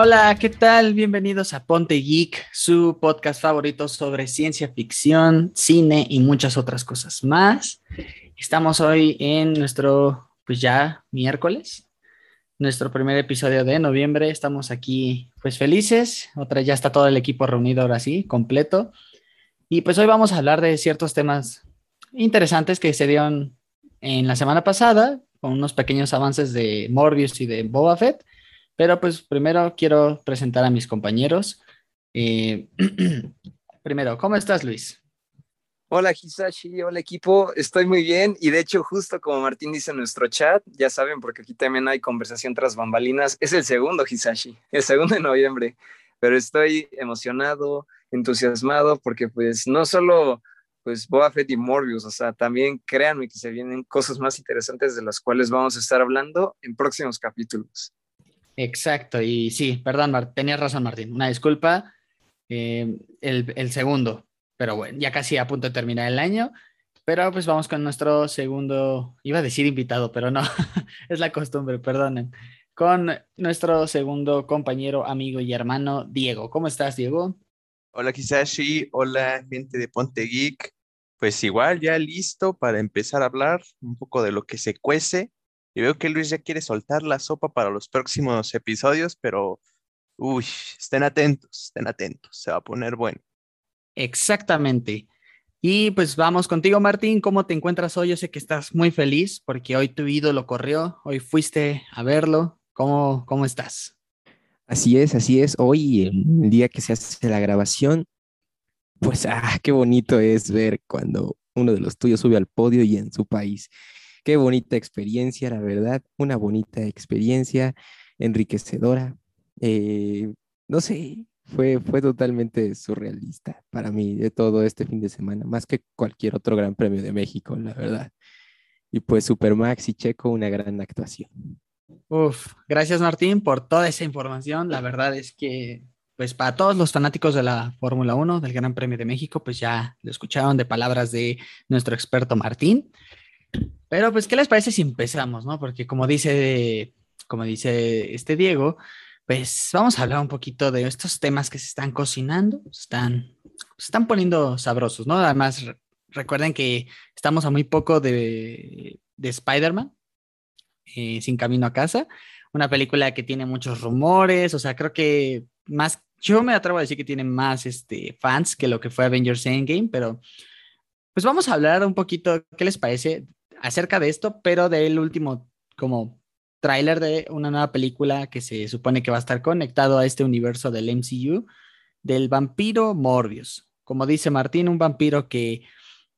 Hola, ¿qué tal? Bienvenidos a Ponte Geek, su podcast favorito sobre ciencia ficción, cine y muchas otras cosas más. Estamos hoy en nuestro, pues ya miércoles, nuestro primer episodio de noviembre. Estamos aquí, pues felices. Otra, ya está todo el equipo reunido ahora sí, completo. Y pues hoy vamos a hablar de ciertos temas interesantes que se dieron en la semana pasada, con unos pequeños avances de Morbius y de Boba Fett pero pues primero quiero presentar a mis compañeros. Eh, primero, ¿cómo estás, Luis? Hola, Hisashi, hola equipo, estoy muy bien y de hecho justo como Martín dice en nuestro chat, ya saben porque aquí también hay conversación tras bambalinas, es el segundo Hisashi, el segundo de noviembre, pero estoy emocionado, entusiasmado porque pues no solo pues Boba Fett y Morbius, o sea, también créanme que se vienen cosas más interesantes de las cuales vamos a estar hablando en próximos capítulos. Exacto, y sí, perdón, tenías razón, Martín, una disculpa. Eh, el, segundo, pero bueno, ya casi a punto de terminar el año. Pero pues vamos con nuestro segundo, iba a decir invitado, pero no, es la costumbre, perdonen. Con nuestro segundo compañero, amigo y hermano, Diego. ¿Cómo estás, Diego? Hola, Kisashi. Hola, gente de Ponte Geek. Pues igual, ya listo para empezar a hablar un poco de lo que se cuece y veo que Luis ya quiere soltar la sopa para los próximos episodios, pero, uy, estén atentos, estén atentos, se va a poner bueno. Exactamente. Y pues vamos contigo, Martín. ¿Cómo te encuentras hoy? Yo sé que estás muy feliz porque hoy tu ídolo corrió, hoy fuiste a verlo. ¿Cómo, cómo estás? Así es, así es. Hoy, el día que se hace la grabación, pues, ah, qué bonito es ver cuando uno de los tuyos sube al podio y en su país. Qué bonita experiencia, la verdad, una bonita experiencia, enriquecedora. Eh, no sé, fue, fue totalmente surrealista para mí de todo este fin de semana, más que cualquier otro gran premio de México, la verdad. Y pues Supermax y Checo, una gran actuación. Uf, gracias Martín por toda esa información. La verdad es que, pues para todos los fanáticos de la Fórmula 1, del Gran Premio de México, pues ya lo escucharon de palabras de nuestro experto Martín. Pero pues, ¿qué les parece si empezamos, no? Porque como dice, como dice este Diego, pues vamos a hablar un poquito de estos temas que se están cocinando, se están, están poniendo sabrosos, ¿no? Además, recuerden que estamos a muy poco de, de Spider-Man, eh, Sin Camino a Casa, una película que tiene muchos rumores, o sea, creo que más, yo me atrevo a decir que tiene más este, fans que lo que fue Avengers Endgame, pero pues vamos a hablar un poquito, ¿qué les parece? Acerca de esto, pero del último como tráiler de una nueva película que se supone que va a estar conectado a este universo del MCU, del vampiro Morbius. Como dice Martín, un vampiro que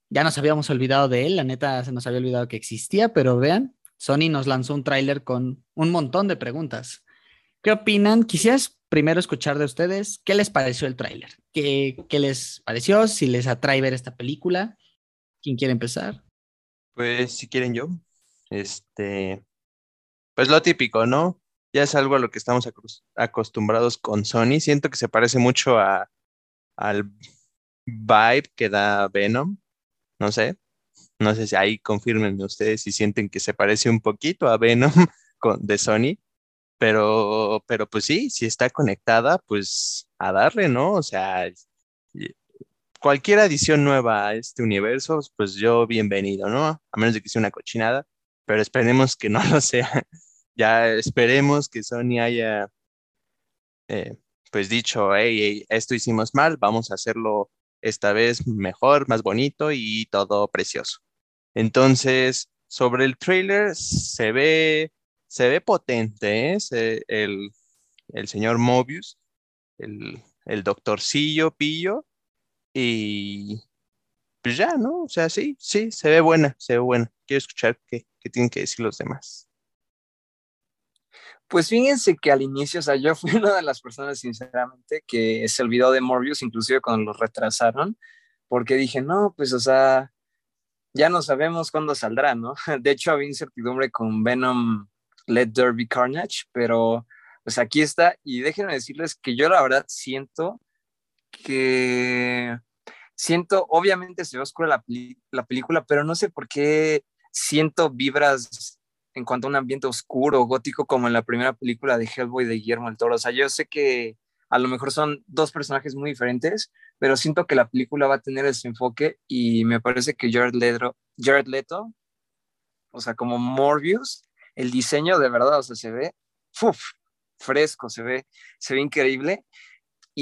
ya nos habíamos olvidado de él, la neta se nos había olvidado que existía, pero vean, Sony nos lanzó un tráiler con un montón de preguntas. ¿Qué opinan? Quisieras primero escuchar de ustedes qué les pareció el tráiler, ¿Qué, qué les pareció, si les atrae ver esta película. ¿Quién quiere empezar? Pues si quieren yo, este, pues lo típico, ¿no? Ya es algo a lo que estamos acostumbrados con Sony. Siento que se parece mucho a, al vibe que da Venom. No sé. No sé si ahí confirmen ustedes si sienten que se parece un poquito a Venom con, de Sony. Pero, pero pues sí, si está conectada, pues a darle, ¿no? O sea, cualquier adición nueva a este universo, pues yo bienvenido, ¿no? A menos de que sea una cochinada, pero esperemos que no lo sea. Ya esperemos que Sony haya, eh, pues dicho, hey, esto hicimos mal, vamos a hacerlo esta vez mejor, más bonito y todo precioso. Entonces, sobre el trailer se ve, se ve potente, ¿eh? el, el señor Mobius, el, el doctorcillo Pillo, y pues ya, ¿no? O sea, sí, sí, se ve buena, se ve buena. Quiero escuchar qué, qué tienen que decir los demás. Pues fíjense que al inicio, o sea, yo fui una de las personas, sinceramente, que se olvidó de Morbius, inclusive cuando lo retrasaron, porque dije, no, pues, o sea, ya no sabemos cuándo saldrá, ¿no? De hecho, había incertidumbre con Venom Let Derby Carnage, pero pues aquí está, y déjenme decirles que yo la verdad siento que siento, obviamente se ve oscura la, la película, pero no sé por qué siento vibras en cuanto a un ambiente oscuro, gótico, como en la primera película de Hellboy de Guillermo del Toro. O sea, yo sé que a lo mejor son dos personajes muy diferentes, pero siento que la película va a tener ese enfoque y me parece que Jared Leto, Jared Leto o sea, como Morbius, el diseño de verdad, o sea, se ve uf, fresco, se ve, se ve increíble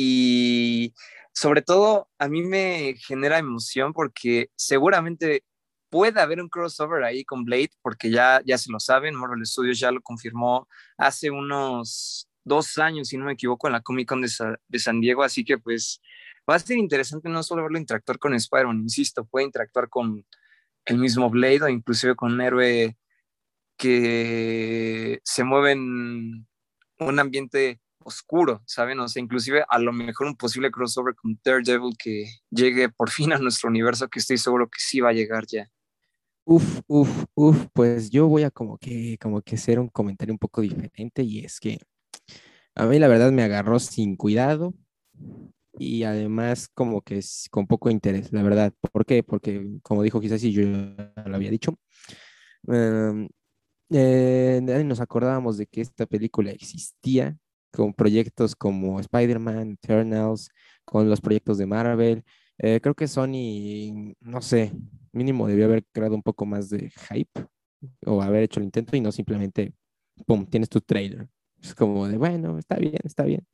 y sobre todo a mí me genera emoción porque seguramente puede haber un crossover ahí con Blade porque ya, ya se lo saben, Marvel Studios ya lo confirmó hace unos dos años, si no me equivoco, en la Comic Con de, de San Diego, así que pues va a ser interesante no solo verlo interactuar con Spider-Man, insisto, puede interactuar con el mismo Blade o inclusive con un héroe que se mueve en un ambiente oscuro, ¿saben? O sea, inclusive a lo mejor un posible crossover con Daredevil que llegue por fin a nuestro universo, que estoy seguro que sí va a llegar ya. Uf, uf, uf, pues yo voy a como que, como que hacer un comentario un poco diferente y es que a mí la verdad me agarró sin cuidado y además como que es con poco interés, la verdad. ¿Por qué? Porque como dijo quizás si yo lo había dicho, em, eh, nos acordábamos de que esta película existía con proyectos como Spider-Man, Eternals, con los proyectos de Marvel. Eh, creo que Sony, no sé, mínimo debió haber creado un poco más de hype o haber hecho el intento y no simplemente, ¡pum!, tienes tu trailer. Es como de, bueno, está bien, está bien.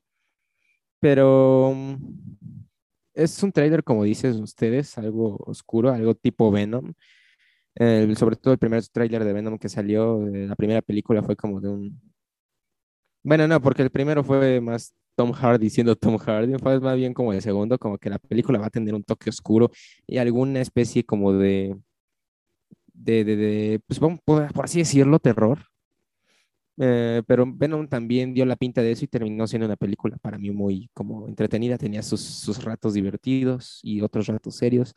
Pero mm, es un trailer, como dicen ustedes, algo oscuro, algo tipo Venom. sobre todo el primer trailer de Venom que salió, de la primera película fue como de un... Bueno, no, porque el primero fue más Tom Hardy siendo Tom Hardy, fue más bien como el segundo, como que la película va a tener un toque oscuro y alguna especie como de, de, de, pues vamos, por así decirlo, terror, eh, pero Venom también dio la pinta de eso y terminó siendo una película para mí muy como entretenida, tenía sus, sus ratos divertidos y otros ratos serios.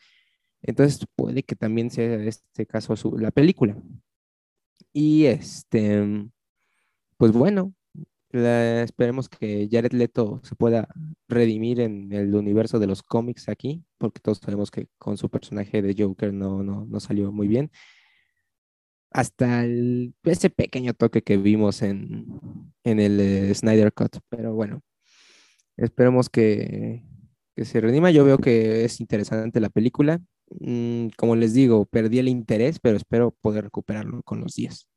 Entonces puede que también sea este caso su, la película. Y este, pues bueno, esperemos que Jared Leto se pueda redimir en el universo de los cómics aquí, porque todos sabemos que con su personaje de Joker no, no, no salió muy bien hasta ese pequeño toque que vimos en, el eh, Snyder Cut. Pero bueno, esperemos que, se redima. Yo veo que es interesante la película. Mm, como les digo, perdí el interés, pero espero poder recuperarlo con los días.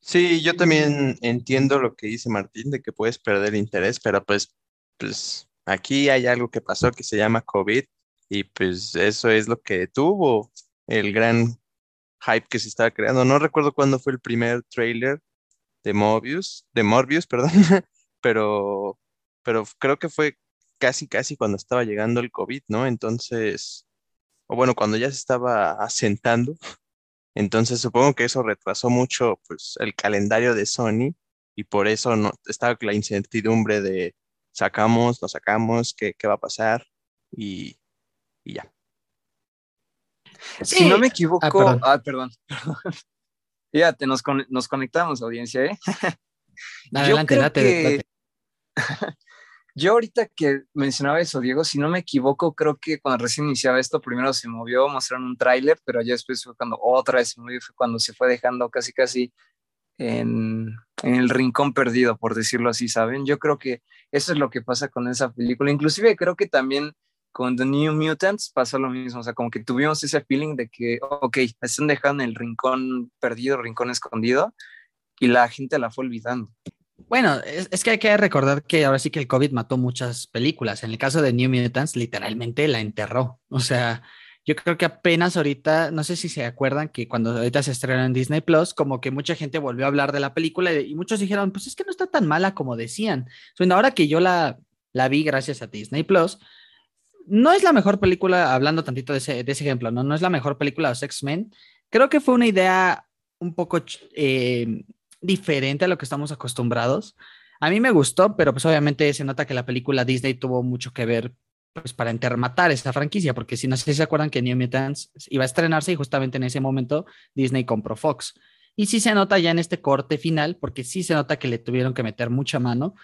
Sí, yo también entiendo lo que dice Martín, de que puedes perder interés, pero pues, pues aquí hay algo que pasó que se llama COVID y pues eso es lo que tuvo el gran hype que se estaba creando. No recuerdo cuándo fue el primer trailer de Morbius, de Morbius, perdón, pero, pero creo que fue casi, casi cuando estaba llegando el COVID, ¿no? Entonces, o bueno, cuando ya se estaba asentando, entonces supongo que eso retrasó mucho, pues, el calendario de Sony y por eso no estaba la incertidumbre de sacamos, no sacamos, qué, qué va a pasar y, y ya. Si no me equivoco, ah, perdón. Fíjate, nos, nos conectamos, audiencia, ¿eh? Adelante, date, Yo ahorita que mencionaba eso, Diego, si no me equivoco, creo que cuando recién iniciaba esto, primero se movió, mostraron un tráiler, pero ya después fue cuando otra vez se movió, fue cuando se fue dejando casi casi en, el rincón perdido, por decirlo así, ¿saben? Yo creo que eso es lo que pasa con esa película. Inclusive creo que también con The New Mutants pasó lo mismo, o sea, como que tuvimos ese feeling de que, ok, están dejando el rincón perdido, rincón escondido, y la gente la fue olvidando. Bueno, es, que hay que recordar que ahora sí que el COVID mató muchas películas. En el caso de New Mutants, literalmente la enterró. O sea, yo creo que apenas ahorita, no sé si se acuerdan que cuando ahorita se estrenó en Disney Plus, como que mucha gente volvió a hablar de la película y, muchos dijeron, pues es que no está tan mala como decían. Bueno, ahora que yo la, la vi gracias a Disney Plus, no es la mejor película, hablando tantito de ese, ejemplo, ¿no? No es la mejor película de los X-Men. Creo que fue una idea un poco eh, diferente a lo que estamos acostumbrados. A mí me gustó, pero pues obviamente se nota que la película Disney tuvo mucho que ver pues para entermatar esa franquicia, porque si no sé si se acuerdan que New Mutants iba a estrenarse y justamente en ese momento Disney compró Fox. Y sí se nota ya en este corte final, porque sí se nota que le tuvieron que meter mucha mano.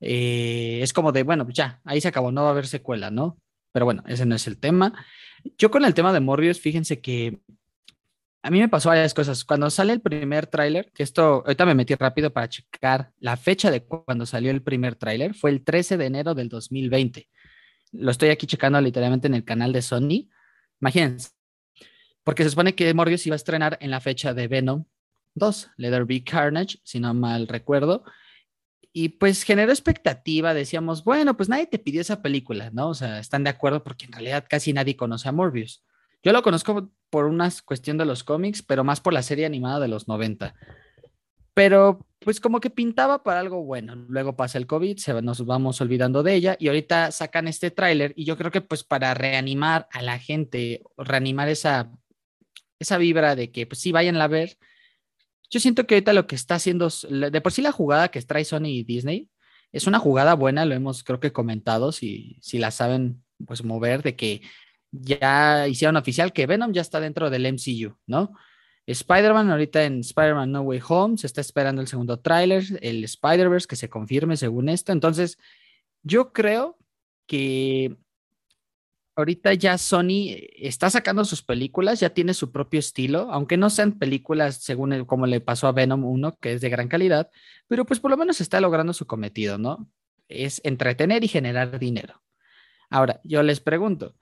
Eh, es como de, bueno, ya, ahí se acabó, no va a haber secuela, ¿no? Pero bueno, ese no es el tema. Yo con el tema de Morbius, fíjense que a mí me pasó varias cosas. Cuando sale el primer tráiler, que esto, ahorita me metí rápido para checar la fecha de cuando salió el primer tráiler, fue el 13 de enero del 2020. Lo estoy aquí checando literalmente en el canal de Sony. Imagínense, porque se supone que Morbius iba a estrenar en la fecha de Venom 2, Leather Be Carnage, si no mal recuerdo. Y pues generó expectativa, decíamos, bueno, pues nadie te pidió esa película, ¿no? O sea, están de acuerdo porque en realidad casi nadie conoce a Morbius. Yo lo conozco por una cuestión de los cómics, pero más por la serie animada de los 90. Pero pues como que pintaba para algo bueno. Luego pasa el COVID, se, nos vamos olvidando de ella y ahorita sacan este tráiler y yo creo que pues para reanimar a la gente, reanimar esa, esa vibra de que pues sí vayan a ver. Yo siento que ahorita lo que está haciendo, de por sí la jugada que trae Sony y Disney es una jugada buena, lo hemos creo que comentado, si, si la saben pues mover, de que ya hicieron oficial que Venom ya está dentro del MCU, ¿no? Spider-Man, ahorita en Spider-Man No Way Home, se está esperando el segundo tráiler, el Spider-Verse, que se confirme según esto. Entonces, yo creo que ahorita ya Sony está sacando sus películas, ya tiene su propio estilo, aunque no sean películas según como le pasó a Venom 1, que es de gran calidad, pero pues por lo menos está logrando su cometido, ¿no? Es entretener y generar dinero. Ahora, yo les pregunto,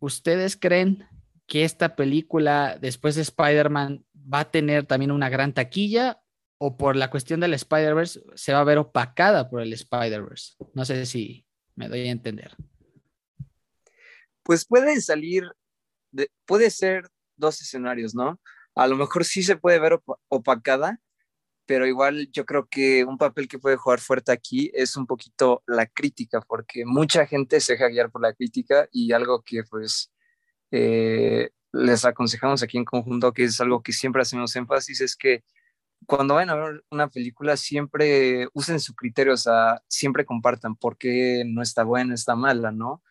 ¿Ustedes creen que esta película después de Spider-Man va a tener también una gran taquilla o por la cuestión del Spider-Verse se va a ver opacada por el Spider-Verse? No sé si me doy a entender. Pues puede salir, puede ser dos escenarios, ¿no? A lo mejor sí se puede ver opacada, pero igual yo creo que un papel que puede jugar fuerte aquí es un poquito la crítica, porque mucha gente se deja guiar por la crítica y algo que pues eh, les aconsejamos aquí en conjunto, que es algo que siempre hacemos énfasis, es que cuando vayan a ver una película siempre usen su criterio, o sea, siempre compartan por qué no está buena, está mala, ¿no?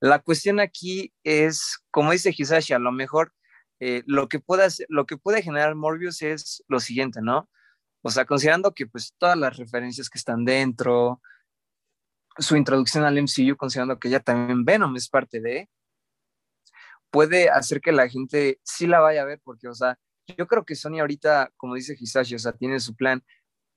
La cuestión aquí es, como dice Hisashi, a lo mejor eh, lo, que puede lo que puede generar Morbius es lo siguiente, ¿no? O sea, considerando que pues todas las referencias que están dentro, su introducción al MCU, considerando que ya también Venom es parte de, puede hacer que la gente sí la vaya a ver, porque, o sea, yo creo que Sony ahorita, como dice Hisashi, o sea, tiene su plan,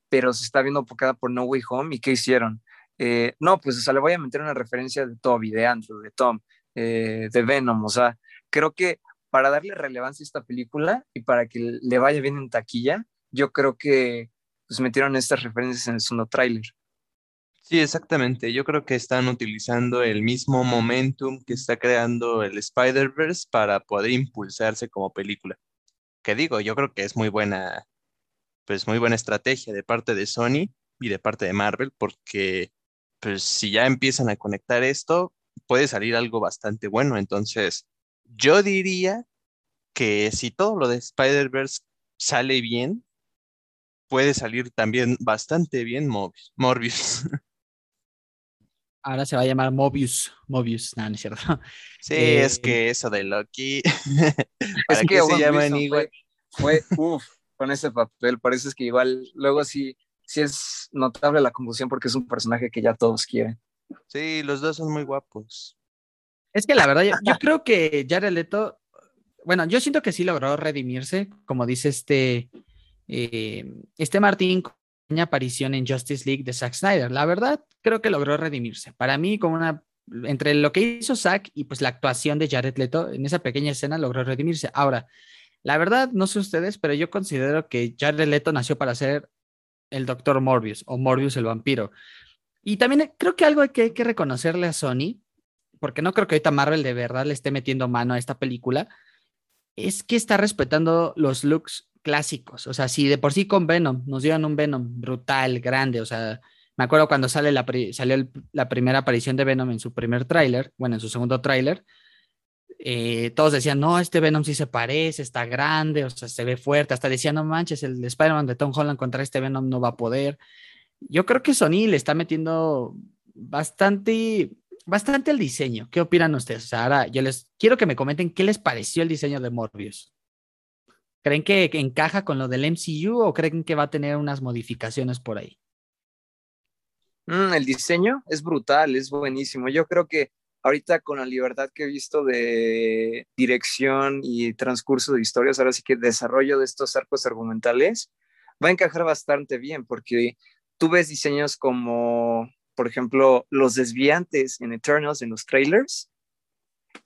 pero se está viendo pocada por No Way Home, ¿y qué hicieron? Eh, no, pues, o sea, le voy a meter una referencia de Toby, de Andrew, de Tom, eh, de Venom, o sea, creo que para darle relevancia a esta película y para que le vaya bien en taquilla, yo creo que pues metieron estas referencias en el segundo tráiler. Sí, exactamente. Yo creo que están utilizando el mismo momentum que está creando el Spider-Verse para poder impulsarse como película. Que digo, yo creo que es muy buena, pues muy buena estrategia de parte de Sony y de parte de Marvel, porque pues si ya empiezan a conectar esto, puede salir algo bastante bueno. Entonces, yo diría que si todo lo de Spider-Verse sale bien, puede salir también bastante bien Morbius. Ahora se va a llamar Mobius. Mobius, no, no es cierto. Sí, es eh, que eso de Loki. es que se llaman igual? Fue, uff, con ese papel. Parece que igual, luego sí, sí es notable la confusión porque es un personaje que ya todos quieren. Sí, los dos son muy guapos. Es que la verdad, yo, yo creo que Jared Leto, bueno, yo siento que sí logró redimirse, como dice este eh, este Martín aparición en Justice League de Zack Snyder. La verdad, creo que logró redimirse. Para mí, como una entre lo que hizo Zack y pues la actuación de Jared Leto en esa pequeña escena logró redimirse. Ahora, la verdad, no sé ustedes, pero yo considero que Jared Leto nació para ser el Doctor Morbius o Morbius el vampiro. Y también creo que algo que hay que reconocerle a Sony, porque no creo que ahorita Marvel de verdad le esté metiendo mano a esta película, es que está respetando los looks clásicos. O sea, si de por sí con Venom nos dieron un Venom brutal, grande, o sea, me acuerdo cuando sale la salió la primera aparición de Venom en su primer tráiler, bueno, en su segundo tráiler, eh, todos decían, no, este Venom sí se parece, está grande, o sea, se ve fuerte, hasta decían, no manches, el Spider-Man de Tom Holland contra este Venom no va a poder. Yo creo que Sony le está metiendo bastante, bastante el diseño. ¿Qué opinan ustedes? O sea, ahora yo les quiero que me comenten qué les pareció el diseño de Morbius. ¿Creen que, encaja con lo del MCU o creen que va a tener unas modificaciones por ahí? Mm, el diseño es brutal, es buenísimo. Yo creo que ahorita con la libertad que he visto de dirección y transcurso de historias, ahora sí que desarrollo de estos arcos argumentales, va a encajar bastante bien porque tú ves diseños como, por ejemplo, los desviantes en Eternals, en los trailers,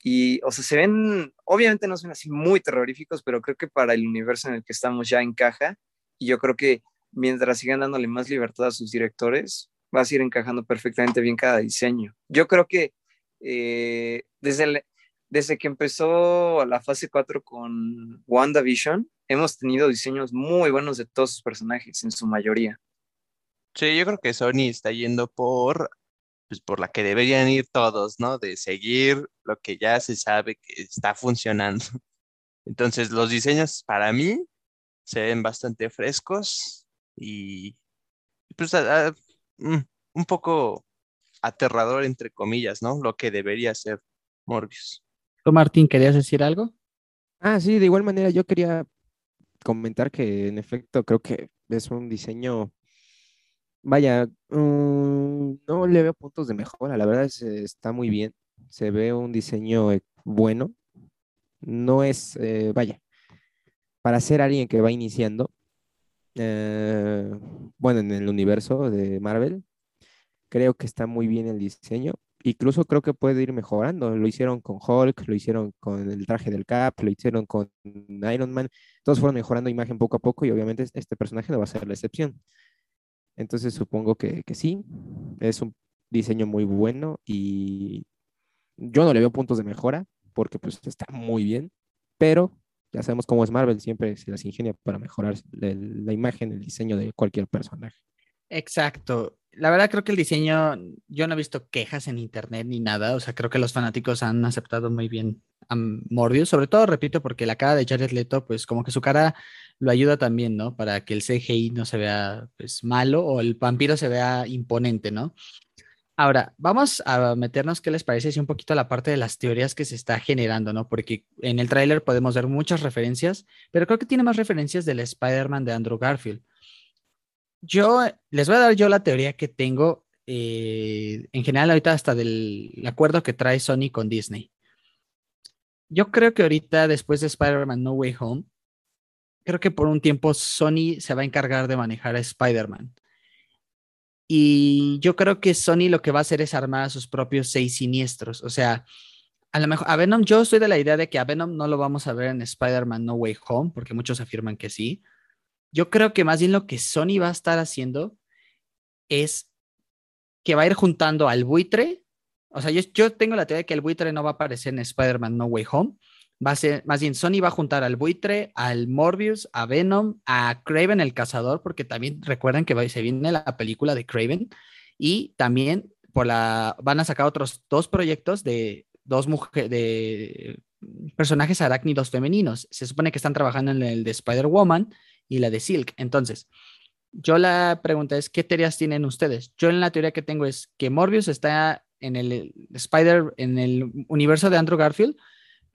y, o sea, se ven, obviamente no son así muy terroríficos, pero creo que para el universo en el que estamos ya encaja, y yo creo que mientras sigan dándole más libertad a sus directores, va a ir encajando perfectamente bien cada diseño. Yo creo que eh, desde, desde que empezó la fase 4 con WandaVision, hemos tenido diseños muy buenos de todos sus personajes, en su mayoría. Sí, yo creo que Sony está yendo por, pues por la que deberían ir todos, ¿no? De seguir lo que ya se sabe que está funcionando. Entonces, los diseños para mí se ven bastante frescos y pues mm, un poco aterrador, entre comillas, ¿no? Lo que debería ser Morbius. ¿Tú, Martín, querías decir algo? Ah, sí, de igual manera yo quería comentar que en efecto creo que es un diseño, vaya, mm, no le veo puntos de mejora, la verdad es, está muy bien, se ve un diseño eh, bueno, no es, eh, vaya, para ser alguien que va iniciando, eh, bueno, en el universo de Marvel, creo que está muy bien el diseño. Incluso creo que puede ir mejorando. Lo hicieron con Hulk, lo hicieron con el traje del Cap, lo hicieron con Iron Man. Todos fueron mejorando imagen poco a poco y obviamente este personaje no va a ser la excepción. Entonces supongo que, que sí, es un diseño muy bueno y yo no le veo puntos de mejora porque pues está muy bien, pero ya sabemos cómo es Marvel, siempre se las ingenia para mejorar la imagen, el diseño de cualquier personaje. Exacto. La verdad creo que el diseño, yo no he visto quejas en internet ni nada, o sea, creo que los fanáticos han aceptado muy bien a Morbius, sobre todo, repito, porque la cara de Jared Leto, pues como que su cara lo ayuda también, ¿no? Para que el CGI no se vea, pues, malo o el vampiro se vea imponente, ¿no? Ahora, vamos a meternos, ¿qué les parece? Un poquito a la parte de las teorías que se está generando, ¿no? Porque en el tráiler podemos ver muchas referencias, pero creo que tiene más referencias del Spider-Man de Andrew Garfield yo les voy a dar yo la teoría que tengo eh, en general ahorita hasta del acuerdo que trae Sony con Disney. Yo creo que ahorita después de Spider-Man No Way Home, creo que por un tiempo Sony se va a encargar de manejar a Spider-Man. Y yo creo que Sony lo que va a hacer es armar a sus propios seis siniestros. O sea, a lo mejor a Venom, yo estoy de la idea de que a Venom no lo vamos a ver en Spider-Man No Way Home, porque muchos afirman que sí. Yo creo que más bien lo que Sony va a estar haciendo es que va a ir juntando al buitre. O sea, yo, tengo la teoría de que el buitre no va a aparecer en Spider-Man No Way Home. Va a ser, más bien, Sony va a juntar al buitre, al Morbius, a Venom, a Craven el cazador, porque también recuerden que se viene la película de Craven. Y también por la, van a sacar otros dos proyectos de dos mujeres, de personajes arácnidos femeninos. Se supone que están trabajando en el de Spider-Woman y la de Silk. Entonces, yo la pregunta es, ¿qué teorías tienen ustedes? Yo en la teoría que tengo es que Morbius está en el Spider, en el universo de Andrew Garfield,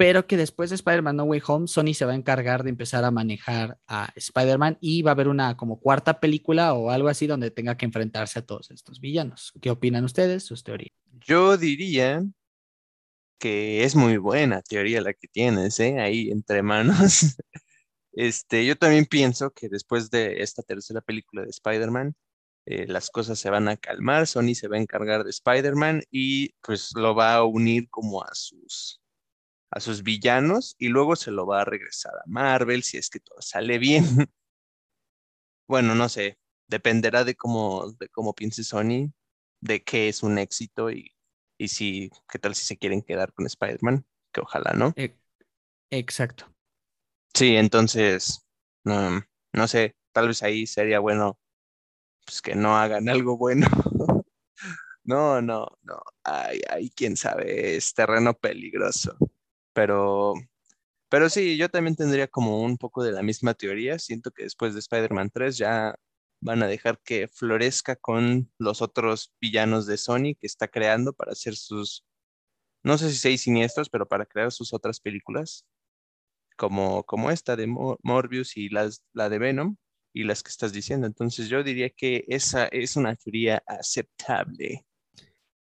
pero que después de Spider-Man No Way Home, Sony se va a encargar de empezar a manejar a Spider-Man y va a haber una como cuarta película o algo así donde tenga que enfrentarse a todos estos villanos. ¿Qué opinan ustedes? Sus teorías. Yo diría que es muy buena teoría la que tienes, ¿eh? Ahí entre manos. Este, yo también pienso que después de esta tercera película de Spider-Man, eh, las cosas se van a calmar, Sony se va a encargar de Spider-Man y pues lo va a unir como a sus, a sus villanos y luego se lo va a regresar a Marvel si es que todo sale bien. bueno, no sé, dependerá de cómo, de cómo piense Sony, de qué es un éxito y, y si, qué tal si se quieren quedar con Spider-Man, que ojalá, ¿no? E, exacto. Sí, entonces, no, no sé, tal vez ahí sería bueno pues, que no hagan algo bueno. no, no, no, ay, ay, quién sabe, es terreno peligroso. Pero, pero sí, yo también tendría como un poco de la misma teoría. Siento que después de Spider-Man 3 ya van a dejar que florezca con los otros villanos de Sony que está creando para hacer sus, no sé si seis siniestros, pero para crear sus otras películas como, como esta de Morbius y las, la de Venom y las que estás diciendo. Entonces yo diría que esa es una teoría aceptable.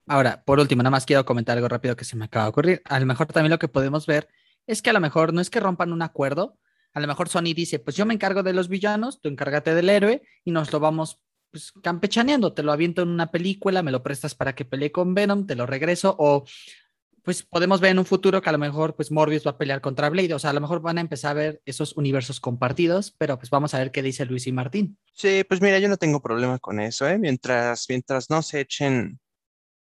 Ahora, por último, nada más quiero comentar algo rápido que se me acaba de ocurrir. A lo mejor también lo que podemos ver es que a lo mejor no es que rompan un acuerdo, a lo mejor Sony dice, pues yo me encargo de los villanos, tú encárgate del héroe y nos lo vamos pues, campechaneando, te lo aviento en una película, me lo prestas para que pelee con Venom, te lo regreso o pues podemos ver en un futuro que a lo mejor pues Morbius va a pelear contra Blade, o sea, a lo mejor van a empezar a ver esos universos compartidos, pero pues vamos a ver qué dice Luis y Martín. Sí, pues mira, yo no tengo problema con eso, ¿eh? Mientras, mientras no se echen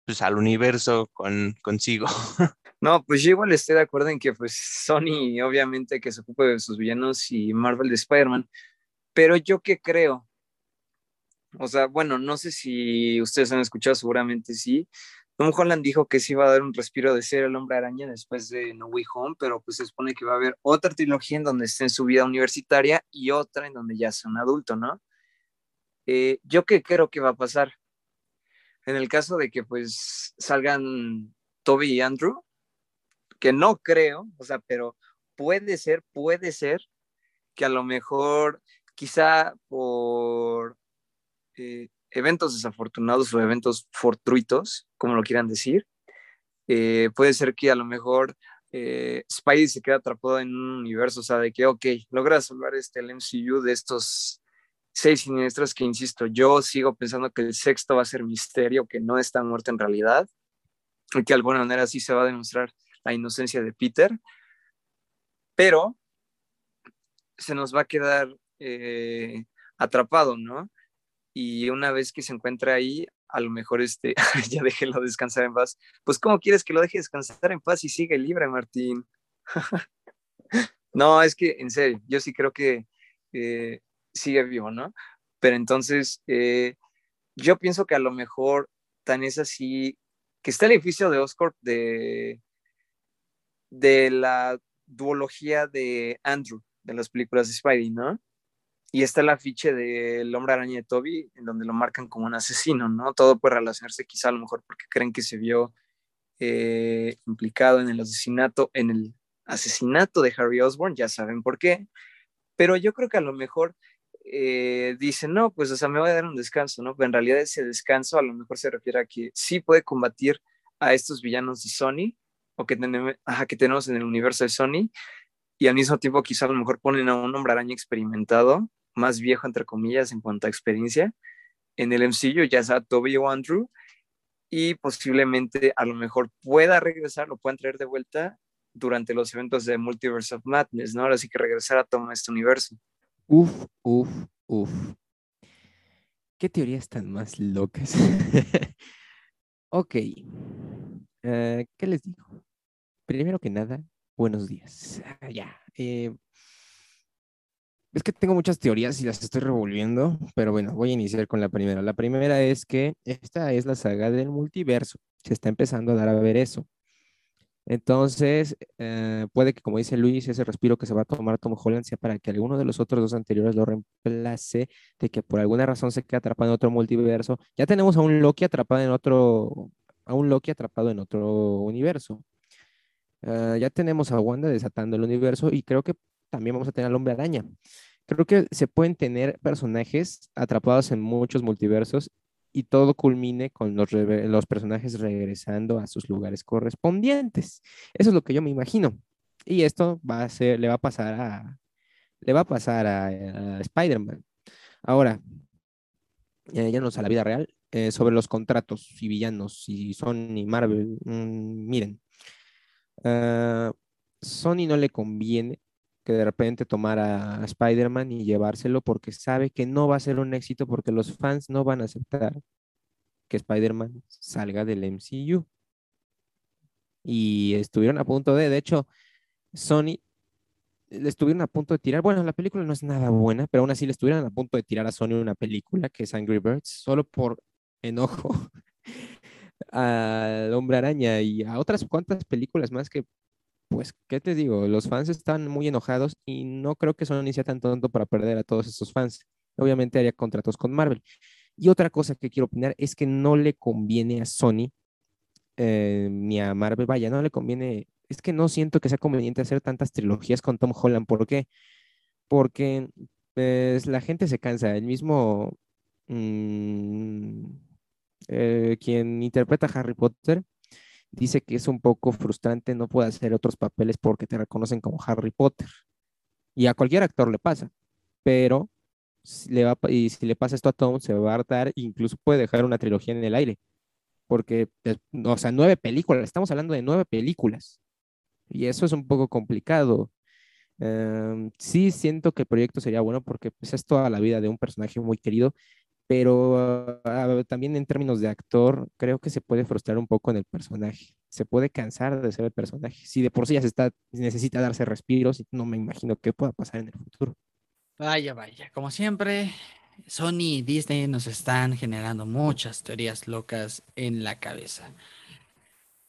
pues al universo con, consigo. No, pues yo igual estoy de acuerdo en que pues Sony obviamente que se ocupe de sus villanos y Marvel de Spider-Man, pero yo que creo, o sea, bueno, no sé si ustedes han escuchado, seguramente sí, Tom Holland dijo que sí iba a dar un respiro de ser el hombre araña después de No Way Home, pero pues se supone que va a haber otra trilogía en donde esté en su vida universitaria y otra en donde ya sea un adulto, ¿no? Eh, yo qué creo que va a pasar. En el caso de que pues salgan Toby y Andrew, que no creo, o sea, pero puede ser, puede ser que a lo mejor, quizá por eh, eventos desafortunados o eventos fortuitos, como lo quieran decir. Eh, puede ser que a lo mejor eh, Spidey se queda atrapado en un universo, o sea, de que, ok, logra salvar este, el MCU de estos seis siniestros que, insisto, yo sigo pensando que el sexto va a ser misterio, que no está muerto en realidad, y que de alguna manera sí se va a demostrar la inocencia de Peter, pero se nos va a quedar eh, atrapado, ¿no? y una vez que se encuentra ahí, a lo mejor este, ya déjelo descansar en paz. Pues, ¿cómo quieres que lo deje descansar en paz y sigue libre, Martín? no, es que, en serio, yo sí creo que eh, sigue vivo, ¿no? Pero entonces, eh, yo pienso que a lo mejor tan es así, que está el edificio de Oscorp de, de la duología de Andrew, de las películas de Spidey, ¿no? y está el afiche del hombre araña de Toby, en donde lo marcan como un asesino, ¿no? Todo puede relacionarse quizá a lo mejor porque creen que se vio eh, implicado en el asesinato, en el asesinato de Harry Osborn, ya saben por qué, pero yo creo que a lo mejor eh, dicen, no, pues o sea, me voy a dar un descanso, ¿no? Pero en realidad ese descanso a lo mejor se refiere a que sí puede combatir a estos villanos de Sony, o que, tenemos, que tenemos en el universo de Sony, y al mismo tiempo quizá a lo mejor ponen a un hombre araña experimentado más viejo, entre comillas, en cuanto a experiencia en el MCU, ya sea Toby o Andrew, y posiblemente a lo mejor pueda regresar, lo puedan traer de vuelta durante los eventos de Multiverse of Madness, ¿no? Ahora sí que regresar a tomar este universo. Uf, uf, uf. ¿Qué teorías tan más locas? ok. Eh, ¿Qué les digo? Primero que nada, buenos días. Ah, ya. Eh, es que tengo muchas teorías y las estoy revolviendo, pero bueno, voy a iniciar con la primera. La primera es que esta es la saga del multiverso. Se está empezando a dar a ver eso. Entonces, eh, puede que, como dice Luis, ese respiro que se va a tomar Tom Holland sea para que alguno de los otros dos anteriores lo reemplace, de que por alguna razón se quede atrapado en otro multiverso. Ya tenemos a un Loki atrapado en otro, a un Loki atrapado en otro universo. Ah, ya tenemos a Wanda desatando el universo y creo que también vamos a tener al hombre araña. Creo que se pueden tener personajes atrapados en muchos multiversos y todo culmine con los, personajes regresando a sus lugares correspondientes. Eso es lo que yo me imagino. Y esto va a ser, le va a pasar a, Spider-Man. Ahora, eh, ya no a la vida real, eh, sobre los contratos y villanos, y Marvel, mm, miren, uh, Sony no le conviene que de repente tomara a Spider-Man y llevárselo porque sabe que no va a ser un éxito porque los fans no van a aceptar que Spider-Man salga del MCU. Y estuvieron a punto de, de hecho, Sony le estuvieron a punto de tirar, bueno, la película no es nada buena, pero aún así le estuvieron a punto de tirar a Sony una película que es Angry Birds, solo por enojo al hombre araña y a otras cuantas películas más que pues, ¿qué te digo? Los fans están muy enojados y no creo que Sony sea tan tonto para perder a todos esos fans. Obviamente haría contratos con Marvel. Y otra cosa que quiero opinar es que no le conviene a Sony eh, ni a Marvel, vaya, no le conviene, es que no siento que sea conveniente hacer tantas trilogías con Tom Holland. ¿Por qué? Porque pues, la gente se cansa. El mismo, mm, eh, quien interpreta a Harry Potter, dice que es un poco frustrante no poder hacer otros papeles porque te reconocen como Harry Potter. Y a cualquier actor le pasa, pero si le va, y si le pasa esto a Tom, se va a hartar, incluso puede dejar una trilogía en el aire, porque, o sea, nueve películas, estamos hablando de nueve películas, y eso es un poco complicado. Em, sí siento que el proyecto sería bueno porque pues, es toda la vida de un personaje muy querido pero ah, también en términos de actor, creo que se puede frustrar un poco en el personaje. Se puede cansar de ser el personaje. Si de por sí ya se está, necesita darse respiros, no me imagino qué pueda pasar en el futuro. Vaya, vaya, como siempre, Sony y Disney nos están generando muchas teorías locas en la cabeza.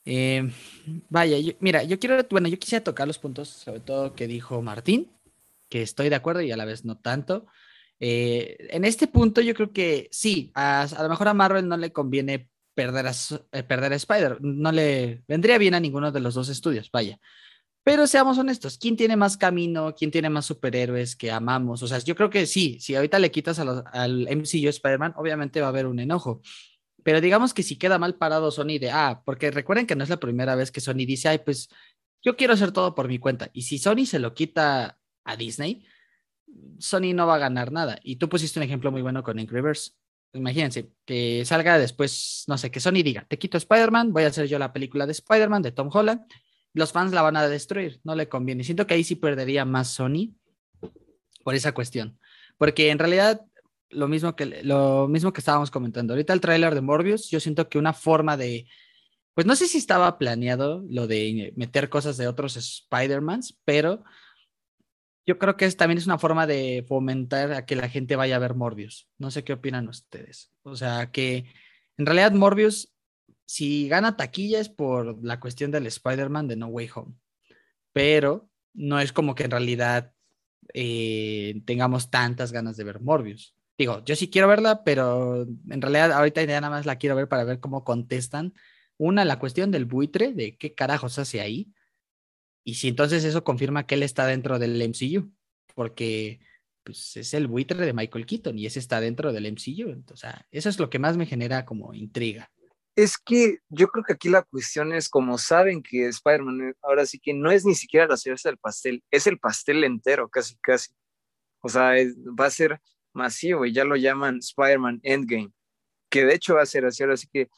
Eh, vaya, mira, yo quiero, bueno, yo quisiera tocar los puntos, sobre todo que dijo Martín, que estoy de acuerdo y a la vez no tanto. Eh, en este punto yo creo que sí, a, lo mejor a Marvel no le conviene perder a, eh, perder a Spider, no le vendría bien a ninguno de los dos estudios, vaya. Pero seamos honestos, ¿quién tiene más camino? ¿Quién tiene más superhéroes que amamos? O sea, yo creo que sí, si ahorita le quitas al MCU Spider-Man, obviamente va a haber un enojo. Pero digamos que si queda mal parado Sony de, ah, porque recuerden que no es la primera vez que Sony dice, ay, pues yo quiero hacer todo por mi cuenta. Y si Sony se lo quita a Disney, Sony no va a ganar nada. Y tú pusiste un ejemplo muy bueno con Ink Rivers. Imagínense que salga después, no sé, que Sony diga, te quito Spider-Man, voy a hacer yo la película de Spider-Man de Tom Holland. Los fans la van a destruir, no le conviene. Siento que ahí sí perdería más Sony por esa cuestión. Porque en realidad, lo mismo que, lo mismo que estábamos comentando, ahorita el tráiler de Morbius, yo siento que una forma de, pues no sé si estaba planeado lo de meter cosas de otros Spider-Mans, pero yo creo que es, también es una forma de fomentar a que la gente vaya a ver Morbius. No sé qué opinan ustedes. O sea, que en realidad Morbius, si gana taquilla es por la cuestión del Spider-Man de No Way Home. Pero no es como que en realidad eh, tengamos tantas ganas de ver Morbius. Digo, yo sí quiero verla, pero en realidad ahorita ya nada más la quiero ver para ver cómo contestan. Una, la cuestión del buitre, de qué carajos hace ahí. Y si entonces eso confirma que él está dentro del MCU, porque pues, es el buitre de Michael Keaton y ese está dentro del MCU. Entonces, eso es lo que más me genera como intriga. Es que yo creo que aquí la cuestión es, como saben que Spider-Man ahora sí que no es ni siquiera la cereza del pastel, es el pastel entero, casi, casi. O sea, va a ser masivo y ya lo llaman Spider-Man Endgame, que de hecho va a ser así, ahora sí que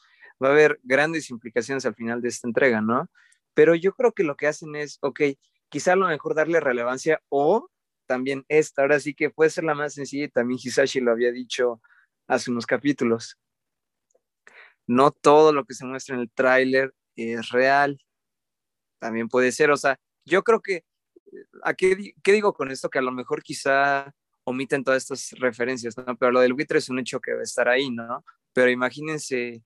va a haber grandes implicaciones al final de esta entrega, ¿no? Pero yo creo que lo que hacen es, ok, quizá a lo mejor darle relevancia o también esta, ahora sí que puede ser la más sencilla y también Hisashi lo había dicho hace unos capítulos. No todo lo que se muestra en el tráiler es real. También puede ser, o sea, yo creo que, ¿a qué, digo con esto? Que a lo mejor quizá omiten todas estas referencias, ¿no? Pero lo del buitre es un hecho que va a estar ahí, ¿no? Pero imagínense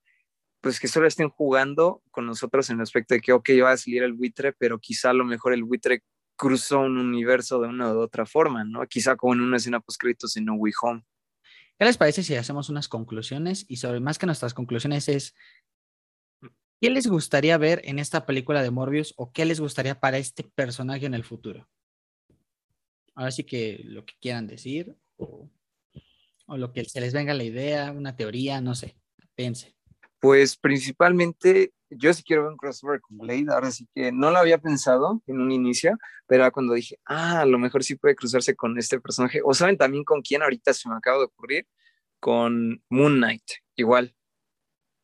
pues que solo estén jugando con nosotros en el aspecto de que, ok, va a salir el buitre, pero quizá a lo mejor el buitre cruzó un universo de una u otra forma, ¿no? Quizá como en una escena post-créditos en No Way Home. ¿Qué les parece si hacemos unas conclusiones? Y sobre más que nuestras conclusiones es, ¿qué les gustaría ver en esta película de Morbius o qué les gustaría para este personaje en el futuro? Ahora sí que lo que quieran decir o, o lo que se les venga la idea, una teoría, no sé, pense. Pues principalmente yo sí quiero ver un crossover con Blade, ahora sí que no lo había pensado en un inicio, pero cuando dije, ah, a lo mejor sí puede cruzarse con este personaje, o saben también con quién ahorita se me acaba de ocurrir, con Moon Knight, igual,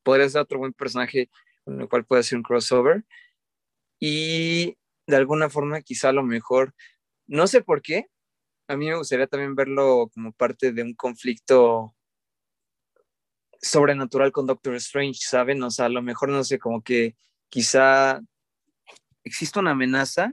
podría ser otro buen personaje con el cual puede hacer un crossover, y de alguna forma quizá a lo mejor, no sé por qué, a mí me gustaría también verlo como parte de un conflicto sobrenatural con Doctor Strange, ¿saben? O sea, a lo mejor no sé, como que quizá existe una amenaza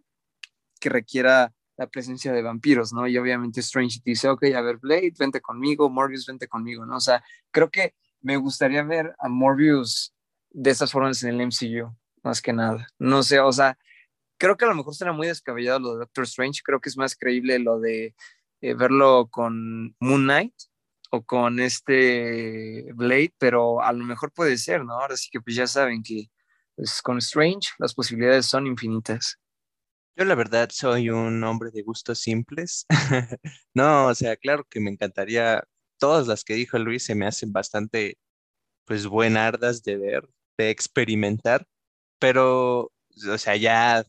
que requiera la presencia de vampiros, ¿no? Y obviamente Strange dice, ok, a ver, Blade, vente conmigo, Morbius, vente conmigo, ¿no? O sea, creo que me gustaría ver a Morbius de esas formas en el MCU, más que nada. No sé, o sea, creo que a lo mejor será muy descabellado lo de Doctor Strange, creo que es más creíble lo de eh, verlo con Moon Knight, o con este Blade, pero a lo mejor puede ser, ¿no? Ahora sí que pues ya saben que pues, con Strange las posibilidades son infinitas. Yo la verdad soy un hombre de gustos simples. no, o sea, claro que me encantaría, todas las que dijo Luis se me hacen bastante pues buenardas de ver, de experimentar, pero, o sea, ya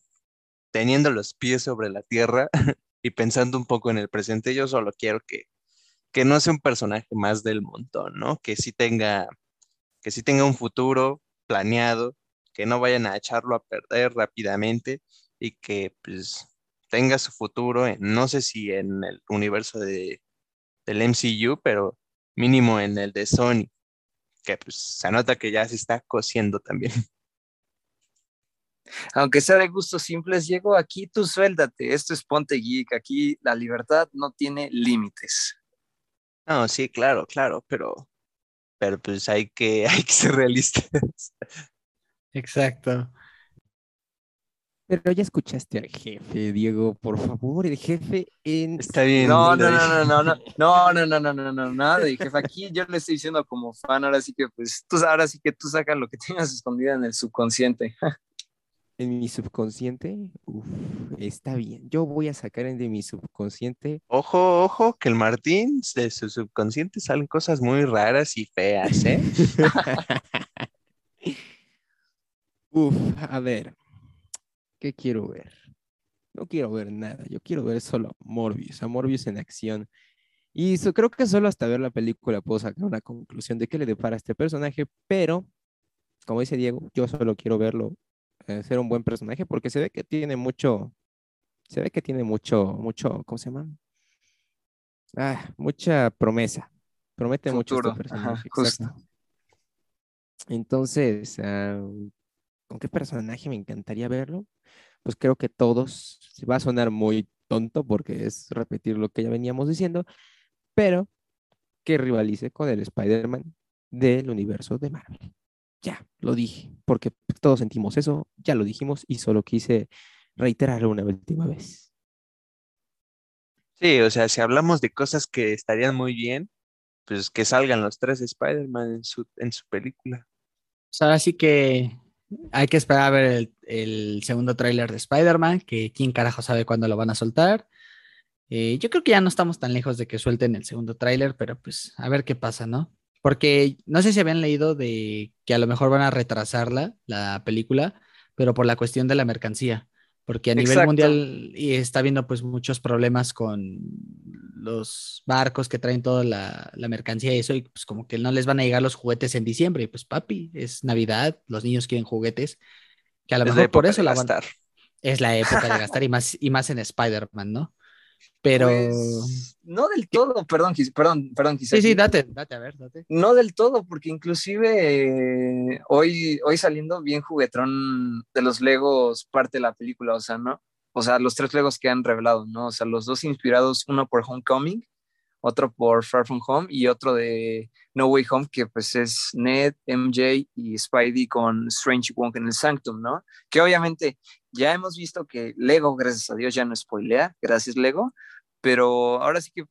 teniendo los pies sobre la tierra y pensando un poco en el presente, yo solo quiero que, que no sea un personaje más del montón, ¿no? Que sí tenga, que sí tenga un futuro planeado, que no vayan a echarlo a perder rápidamente y que pues tenga su futuro, en, no sé si en el universo de, del MCU, pero mínimo en el de Sony, que pues se nota que ya se está cosiendo también. Aunque sea de gustos simples, llego aquí, tú suéltate, esto es Ponte Geek, aquí la libertad no tiene límites. No, sí, claro, claro, pero, pero pues hay que, hay que ser realistas. Exacto. Pero ya escuchaste al jefe, Diego, por favor, el jefe en... Está bien. No, no, no, no, no, no, no, no, no, no, no, no, nada de jefe. Aquí yo le estoy diciendo como fan, ahora sí que pues tú, ahora sí que tú sacas lo que tengas escondido en el subconsciente. En mi subconsciente, uf, está bien. Yo voy a sacar en de mi subconsciente. Ojo, ojo, que el Martín de su subconsciente salen cosas muy raras y feas, ¿eh? Uf, a ver, ¿qué quiero ver? No quiero ver nada, yo quiero ver solo Morbius, a Morbius en acción. Y creo que solo hasta ver la película puedo sacar una conclusión de qué le depara a este personaje, pero, como dice Diego, yo solo quiero verlo ser un buen personaje porque se ve que tiene mucho, se ve que tiene mucho, mucho, ¿cómo se llama? Ah, mucha promesa. Promete mucho este ajá, personaje. justo. Entonces, ah, ¿con qué personaje me encantaría verlo? Pues creo que todos, va a sonar muy tonto porque es repetir lo que ya veníamos diciendo, pero que rivalice con el Spider-Man del universo de Marvel. Ya, lo dije, porque todos sentimos eso, ya lo dijimos y solo quise reiterarlo una última vez. Sí, o sea, si hablamos de cosas que estarían muy bien, pues que salgan los tres Spider-Man en su, en su película. Pues ahora sí que hay que esperar a ver el, el segundo tráiler de Spider-Man, que quién carajo sabe cuándo lo van a soltar. Eh, yo creo que ya no estamos tan lejos de que suelten el segundo tráiler, pero pues a ver qué pasa, ¿no? Porque no sé si habían leído de que a lo mejor van a retrasarla, la película, pero por la cuestión de la mercancía. Porque a nivel Exacto. mundial y está habiendo pues muchos problemas con los barcos que traen toda la, la mercancía y eso, y pues como que no les van a llegar los juguetes en diciembre. Y pues papi, es Navidad, los niños quieren juguetes, que a lo Es mejor por eso la van- gastar. es la época de gastar y más, y más en Spider-Man, ¿no? Pero Pues, no del todo, perdón, Gis- perdón, perdón, sí, sí, date, date, a ver, date. No del todo, porque inclusive eh, hoy, hoy saliendo bien juguetrón de los Legos parte de la película, o sea, ¿no? O sea, los tres Legos que han revelado, ¿no? O sea, los dos inspirados, uno por Homecoming, otro por Far From Home y otro de No Way Home, que pues es Ned, MJ y Spidey con Strange Wonk en el Sanctum, ¿no? Que obviamente ya hemos visto que Lego, gracias a Dios, ya no spoilea, gracias Lego, pero ahora sí que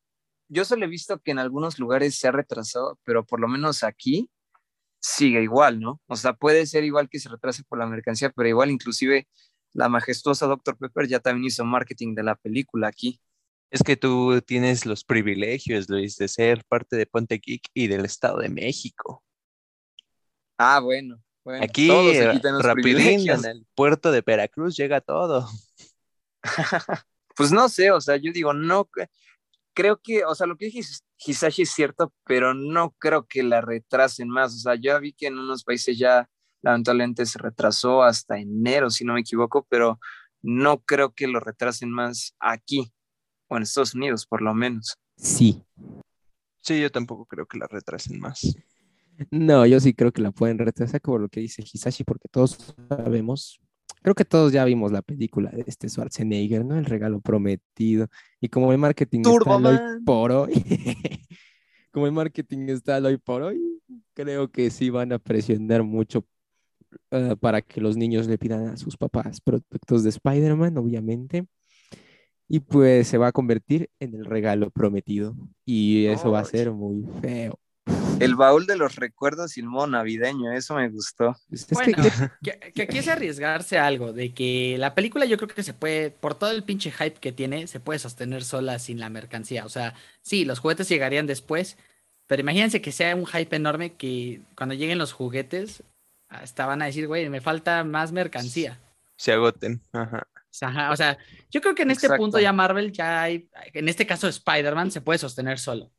yo solo he visto que en algunos lugares se ha retrasado, pero por lo menos aquí sigue igual, ¿no? O sea, puede ser igual que se retrase por la mercancía, pero igual inclusive la majestuosa Dr. Pepper ya también hizo marketing de la película aquí. Es que tú tienes los privilegios, Luis, de ser parte de Ponte Geek y del Estado de México. Ah, bueno. bueno Aquí, eh, aquí rapidín, en el puerto de Veracruz llega todo. Pues no sé, o sea, yo digo, no, cre- creo que, o sea, lo que dije His- Hisashi es cierto, pero no creo que la retrasen más. O sea, yo vi que en unos países ya lamentablemente se retrasó hasta enero, si no me equivoco, pero no creo que lo retrasen más aquí, o en Estados Unidos, por lo menos. Sí. Sí, yo tampoco creo que la retrasen más. No, yo sí creo que la pueden retrasar como lo que dice Hisashi, porque todos sabemos, creo que todos ya vimos la película de este Schwarzenegger, ¿no? El regalo prometido. Y como el marketing está hoy por hoy, como el marketing está hoy por hoy, creo que sí van a presionar mucho eh, para que los niños le pidan a sus papás productos de Spider-Man, obviamente. Y pues se va a convertir en el regalo prometido. Y eso va a ser muy feo. El baúl de los recuerdos y el modo navideño, eso me gustó. Es que- Bueno, que, que aquí es arriesgarse a algo, de que la película yo creo que se puede, por todo el pinche hype que tiene, se puede sostener sola sin la mercancía. O sea, sí, los juguetes llegarían después, Pero imagínense que sea un hype enorme que cuando lleguen los juguetes, hasta van a decir, güey, me falta más mercancía. Se agoten. Ajá. Ajá, o sea, yo creo que en este Exacto. punto ya Marvel ya hay, en este caso Spider-Man se puede sostener solo.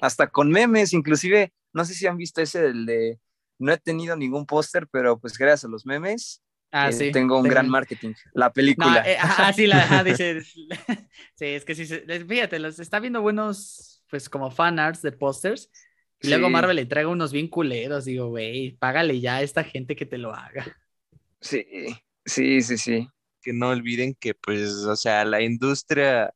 Hasta con memes, inclusive, no sé si han visto ese del de, no he tenido ningún póster, pero pues gracias a los memes, Ah, eh, sí. tengo un gran marketing. La No, película. eh, ajá, sí, la, ajá, dice. sí, es que sí, fíjate, los está viendo buenos, pues como fan arts de pósters. Y luego. Marvel le entrega unos bien culeros. Digo, güey, págale ya a esta gente que te lo haga. Sí, sí, sí, sí. Que no olviden que, pues, o sea, la industria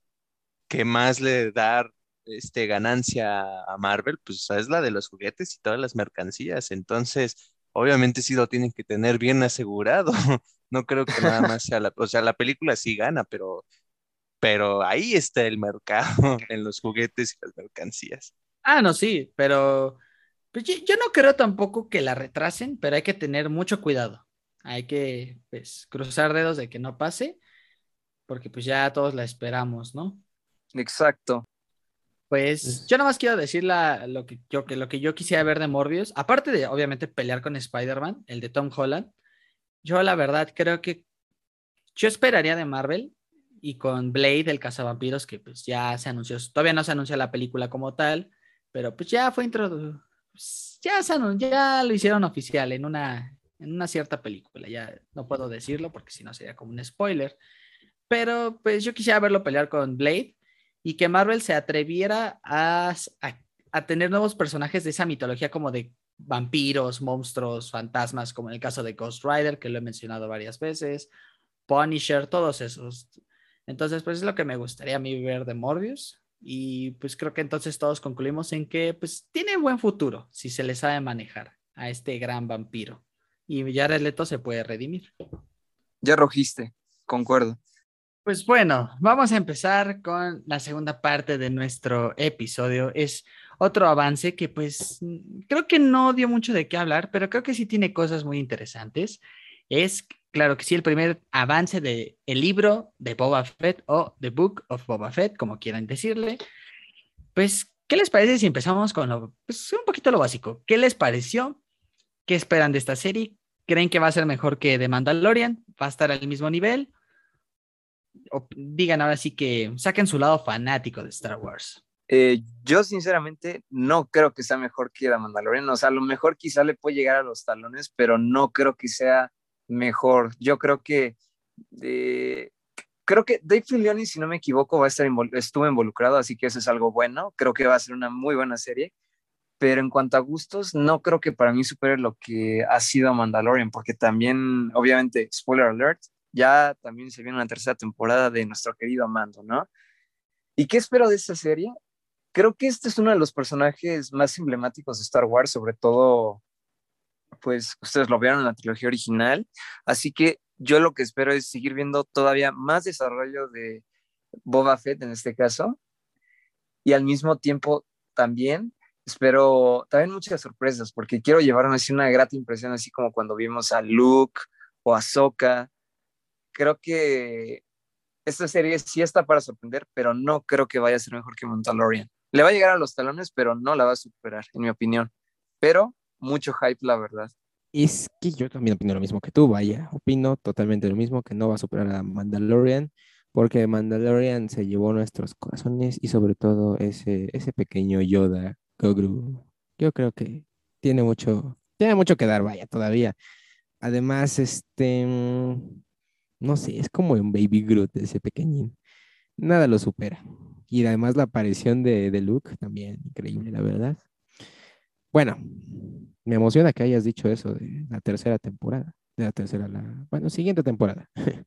que más le da este, ganancia a Marvel, pues es la de los juguetes y todas las mercancías. Entonces, obviamente sí lo tienen que tener bien asegurado. No creo que nada más sea la, o sea, la película sí gana, pero, pero ahí está el mercado en los juguetes y las mercancías. Ah, no, sí, pero pues, yo, yo no creo tampoco que la retrasen, pero hay que tener mucho cuidado. Hay que pues, cruzar dedos de que no pase, porque pues ya todos la esperamos, ¿no? Exacto. Pues Es- yo nada más quiero decir la- lo, que yo, que lo que yo quisiera ver de Morbius, aparte de obviamente pelear con Spider-Man, el de Tom Holland, yo la verdad creo que yo esperaría de Marvel y con Blade, el cazavampiros, que pues ya se anunció, todavía no se anuncia la película como tal, pero pues ya fue introducido, ya, se anun- ya lo hicieron oficial en una, en una cierta película, ya no puedo decirlo porque si no sería como un spoiler, pero pues yo quisiera verlo pelear con Blade y que Marvel se atreviera a, a- tener nuevos personajes de esa mitología como de vampiros, monstruos, fantasmas, como en el caso de Ghost Rider, que lo he mencionado varias veces, Punisher, todos esos. Entonces, pues es lo que me gustaría a mí ver de Morbius. Y pues creo que entonces todos concluimos en que pues tiene buen futuro si se le sabe manejar a este gran vampiro. Y Jared Leto se puede redimir. Ya rojiste, concuerdo. Pues bueno, vamos a empezar con la segunda parte de nuestro episodio. Es otro avance que pues creo que no dio mucho de qué hablar, pero creo que sí tiene cosas muy interesantes. Es, claro que sí, el primer avance del el libro de Boba Fett o The Book of Boba Fett, como quieran decirle. Pues, ¿qué les parece si empezamos con lo, pues, un poquito lo básico? ¿Qué les pareció? ¿Qué esperan de esta serie? ¿Creen que va a ser mejor que The Mandalorian? ¿Va a estar al mismo nivel? o digan ahora sí que saquen su lado fanático de Star Wars. Eh, yo sinceramente no creo que sea mejor que la Mandalorian. O sea, a lo mejor quizá le puede llegar a los talones, pero no creo que sea mejor. Yo creo que eh, creo que Dave Filoni, si no me equivoco, va a estar invol estuvo involucrado, así que eso es algo bueno. Creo que va a ser una muy buena serie. Pero en cuanto a gustos, no creo que para mí supere lo que ha sido Mandalorian, porque también, obviamente, spoiler alert, ya también se viene una tercera temporada de nuestro querido Mando, ¿no? ¿Y qué espero de esta serie? Creo que este es uno de los personajes más emblemáticos de Star Wars, sobre todo, pues ustedes lo vieron en la trilogía original, así que yo lo que espero es seguir viendo todavía más desarrollo de Boba Fett en este caso, y al mismo tiempo también espero también muchas sorpresas, porque quiero llevarme así una grata impresión, así como cuando vimos a Luke o a Soka. Creo que esta serie sí está para sorprender, pero no creo que vaya a ser mejor que Mandalorian. Le va a llegar a los talones, pero no la va a superar, en mi opinión. Pero mucho hype, la verdad. Es que yo también opino lo mismo que tú, vaya, opino totalmente lo mismo, que no va a superar a Mandalorian, porque Mandalorian se llevó nuestros corazones y sobre todo ese, ese pequeño Yoda, Yo creo que tiene mucho, tiene mucho que dar, vaya, todavía. Además, este, mm, no sé, es como un Baby Groot ese pequeñín. Nada lo supera. Y además la aparición de, de Luke también, increíble, la verdad. Bueno, me emociona que hayas dicho eso de la tercera temporada, de la tercera, la, bueno, siguiente temporada.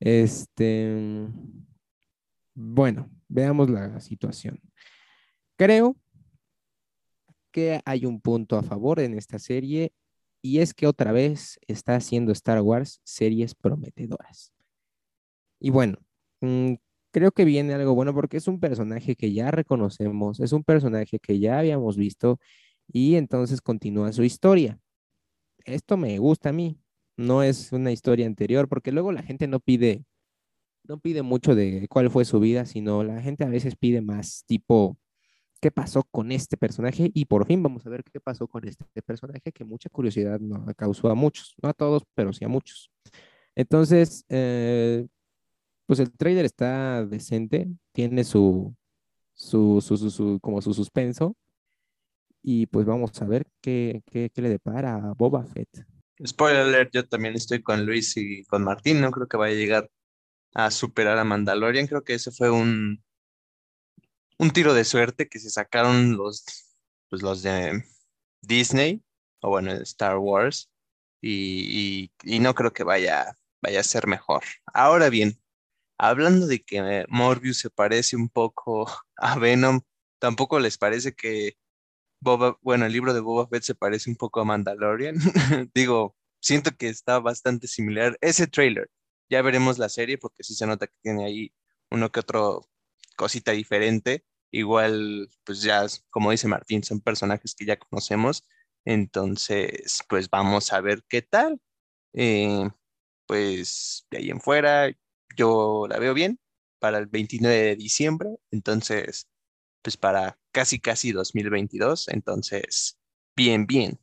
Este, bueno, veamos la situación. Creo que hay un punto a favor en esta serie y es que otra vez está haciendo Star Wars series prometedoras. Y bueno, mm, creo que viene algo bueno porque es un personaje que ya reconocemos, es un personaje que ya habíamos visto y entonces continúa su historia. Esto me gusta a mí, no es una historia anterior, porque luego la gente no pide, no pide mucho de cuál fue su vida, sino la gente a veces pide más tipo qué pasó con este personaje y por fin vamos a ver qué pasó con este personaje que mucha curiosidad nos causó a muchos, no a todos, pero sí a muchos. Entonces, eh, pues el trailer está decente, tiene su, su, su, su, como su suspenso y pues vamos a ver qué, qué, qué le depara a Boba Fett. Spoiler alert, yo también estoy con Luis y con Martín, no creo que vaya a llegar a superar a Mandalorian, creo que ese fue un, un tiro de suerte que se sacaron los, pues los de Disney, o bueno, Star Wars, y, no creo que vaya, vaya a ser mejor. Ahora bien, hablando de que Morbius se parece un poco a Venom, tampoco les parece que Boba, bueno, el libro de Boba Fett se parece un poco a Mandalorian. Digo, siento que está bastante similar. Ese trailer, ya veremos la serie porque sí se nota que tiene ahí uno que otro cosita diferente. Igual, pues ya, como dice Martín, son personajes que ya conocemos. Entonces, pues vamos a ver qué tal. Eh, pues de ahí en fuera, yo la veo bien para el 29 de diciembre. Entonces, pues para casi, casi 2022. Entonces, bien, bien.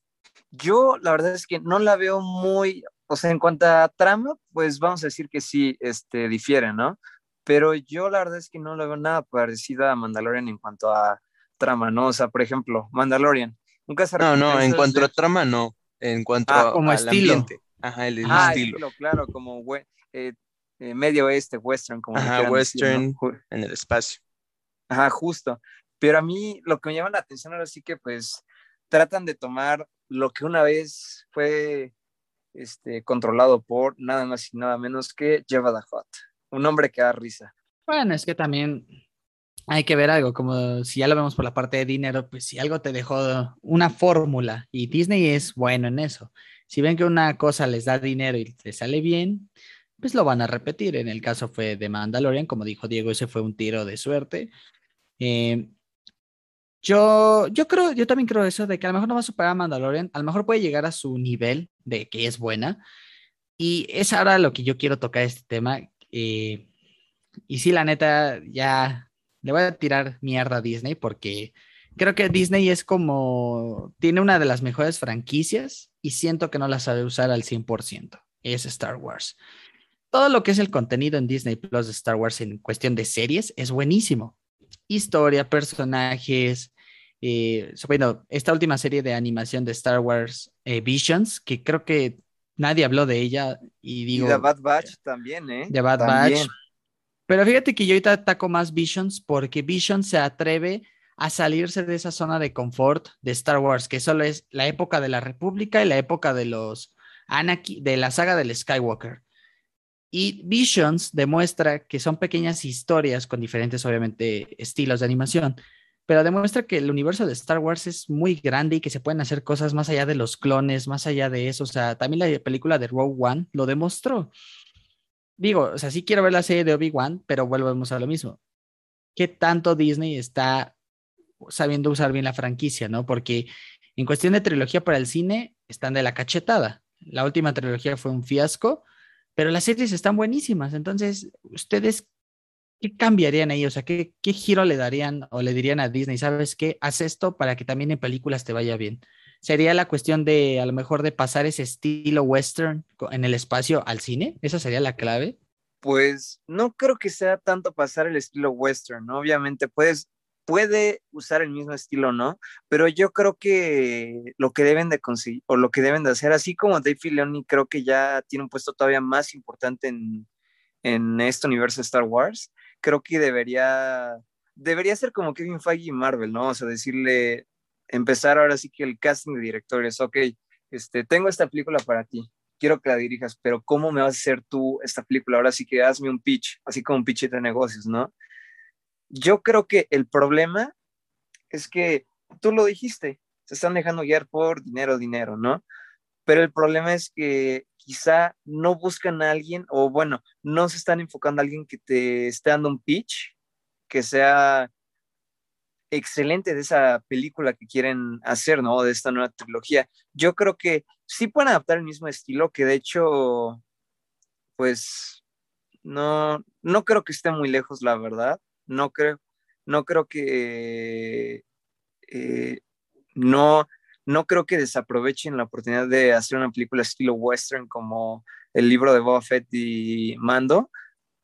Yo la verdad es que no la veo muy, o sea, en cuanto a trama, pues vamos a decir que sí, este, difiere, ¿no? Pero yo la verdad es que no la veo nada parecida a Mandalorian en cuanto a trama, ¿no? O sea, por ejemplo, Mandalorian. Nunca se No, no, en cuanto a trama, no. En cuanto ah, como estilo. Ambiente. Ajá, el, ah, estilo. claro, como eh, eh, medio oeste, western, como Ajá, western en el espacio. Ajá, justo. Pero a mí lo que me llama la atención ahora sí que pues tratan de tomar lo que una vez fue este, controlado por nada más y nada menos que Java the Hot, un hombre que da risa. Bueno, es que también hay que ver algo, como si ya lo vemos por la parte de dinero, pues si algo te dejó una fórmula y Disney es bueno en eso. Si ven que una cosa les da dinero y les sale bien, pues lo van a repetir. En el caso fue de Mandalorian, como dijo Diego, ese fue un tiro de suerte. Eh, yo, yo creo, yo también creo eso de que a lo mejor no va a superar a Mandalorian, a lo mejor puede llegar a su nivel de que es buena. Y es ahora lo que yo quiero tocar este tema. Eh, y sí, la neta, ya le voy a tirar mierda a Disney porque creo que Disney es como, tiene una de las mejores franquicias y siento que no la sabe usar al 100%. Es Star Wars. Todo lo que es el contenido en Disney Plus de Star Wars en cuestión de series es buenísimo historia, personajes. Eh, bueno, esta última serie de animación de Star Wars eh, Visions, que creo que nadie habló de ella y digo... Y The Bad Batch también, ¿eh? The Bad Batch. Pero fíjate que yo ahorita ataco más Visions porque Visions se atreve a salirse de esa zona de confort de Star Wars, que solo es la época de la República y la época de los Anakin, de la saga del Skywalker. Y Visions demuestra que son pequeñas historias con diferentes, obviamente, estilos de animación, pero demuestra que el universo de Star Wars es muy grande y que se pueden hacer cosas más allá de los clones, más allá de eso. O sea, también la película de Rogue One lo demostró. Digo, o sea, sí quiero ver la serie de Obi-Wan, pero volvemos a lo mismo. ¿Qué tanto Disney está sabiendo usar bien la franquicia, no? Porque en cuestión de trilogía para el cine, están de la cachetada. La última trilogía fue un fiasco pero las series están buenísimas. Entonces, ¿ustedes qué cambiarían ahí? O sea, ¿qué, ¿qué, giro le darían o le dirían a Disney? ¿Sabes qué? Haz esto para que también en películas te vaya bien. ¿Sería la cuestión de, a lo mejor, de pasar ese estilo western en el espacio al cine? ¿Esa sería la clave? Pues no creo que sea tanto pasar el estilo western, ¿no? Obviamente puedes puede usar el mismo estilo, ¿no? Pero yo creo que lo que deben de conseguir, o lo que deben de hacer, así como Dave Filoni creo que ya tiene un puesto todavía más importante en, en este universo de Star Wars, creo que debería, debería ser como Kevin Feige y Marvel, ¿no? O sea, decirle, empezar ahora sí que el casting de directores, ok, este, tengo esta película para ti, quiero que la dirijas, pero ¿cómo me vas a hacer tú esta película? Ahora sí que hazme un pitch, así como un pitch de negocios, ¿no? Yo creo que el problema es que tú lo dijiste, se están dejando guiar por dinero, dinero, ¿no? Pero el problema es que quizá no buscan a alguien, o bueno, no se están enfocando a alguien que te esté dando un pitch, que sea excelente de esa película que quieren hacer, ¿no? De esta nueva trilogía. Yo creo que sí pueden adaptar el mismo estilo, que de hecho, pues, no, no creo que esté muy lejos, la verdad no creo, no creo que eh, no, no creo que desaprovechen la oportunidad de hacer una película estilo western como el libro de Boba Fett y Mando,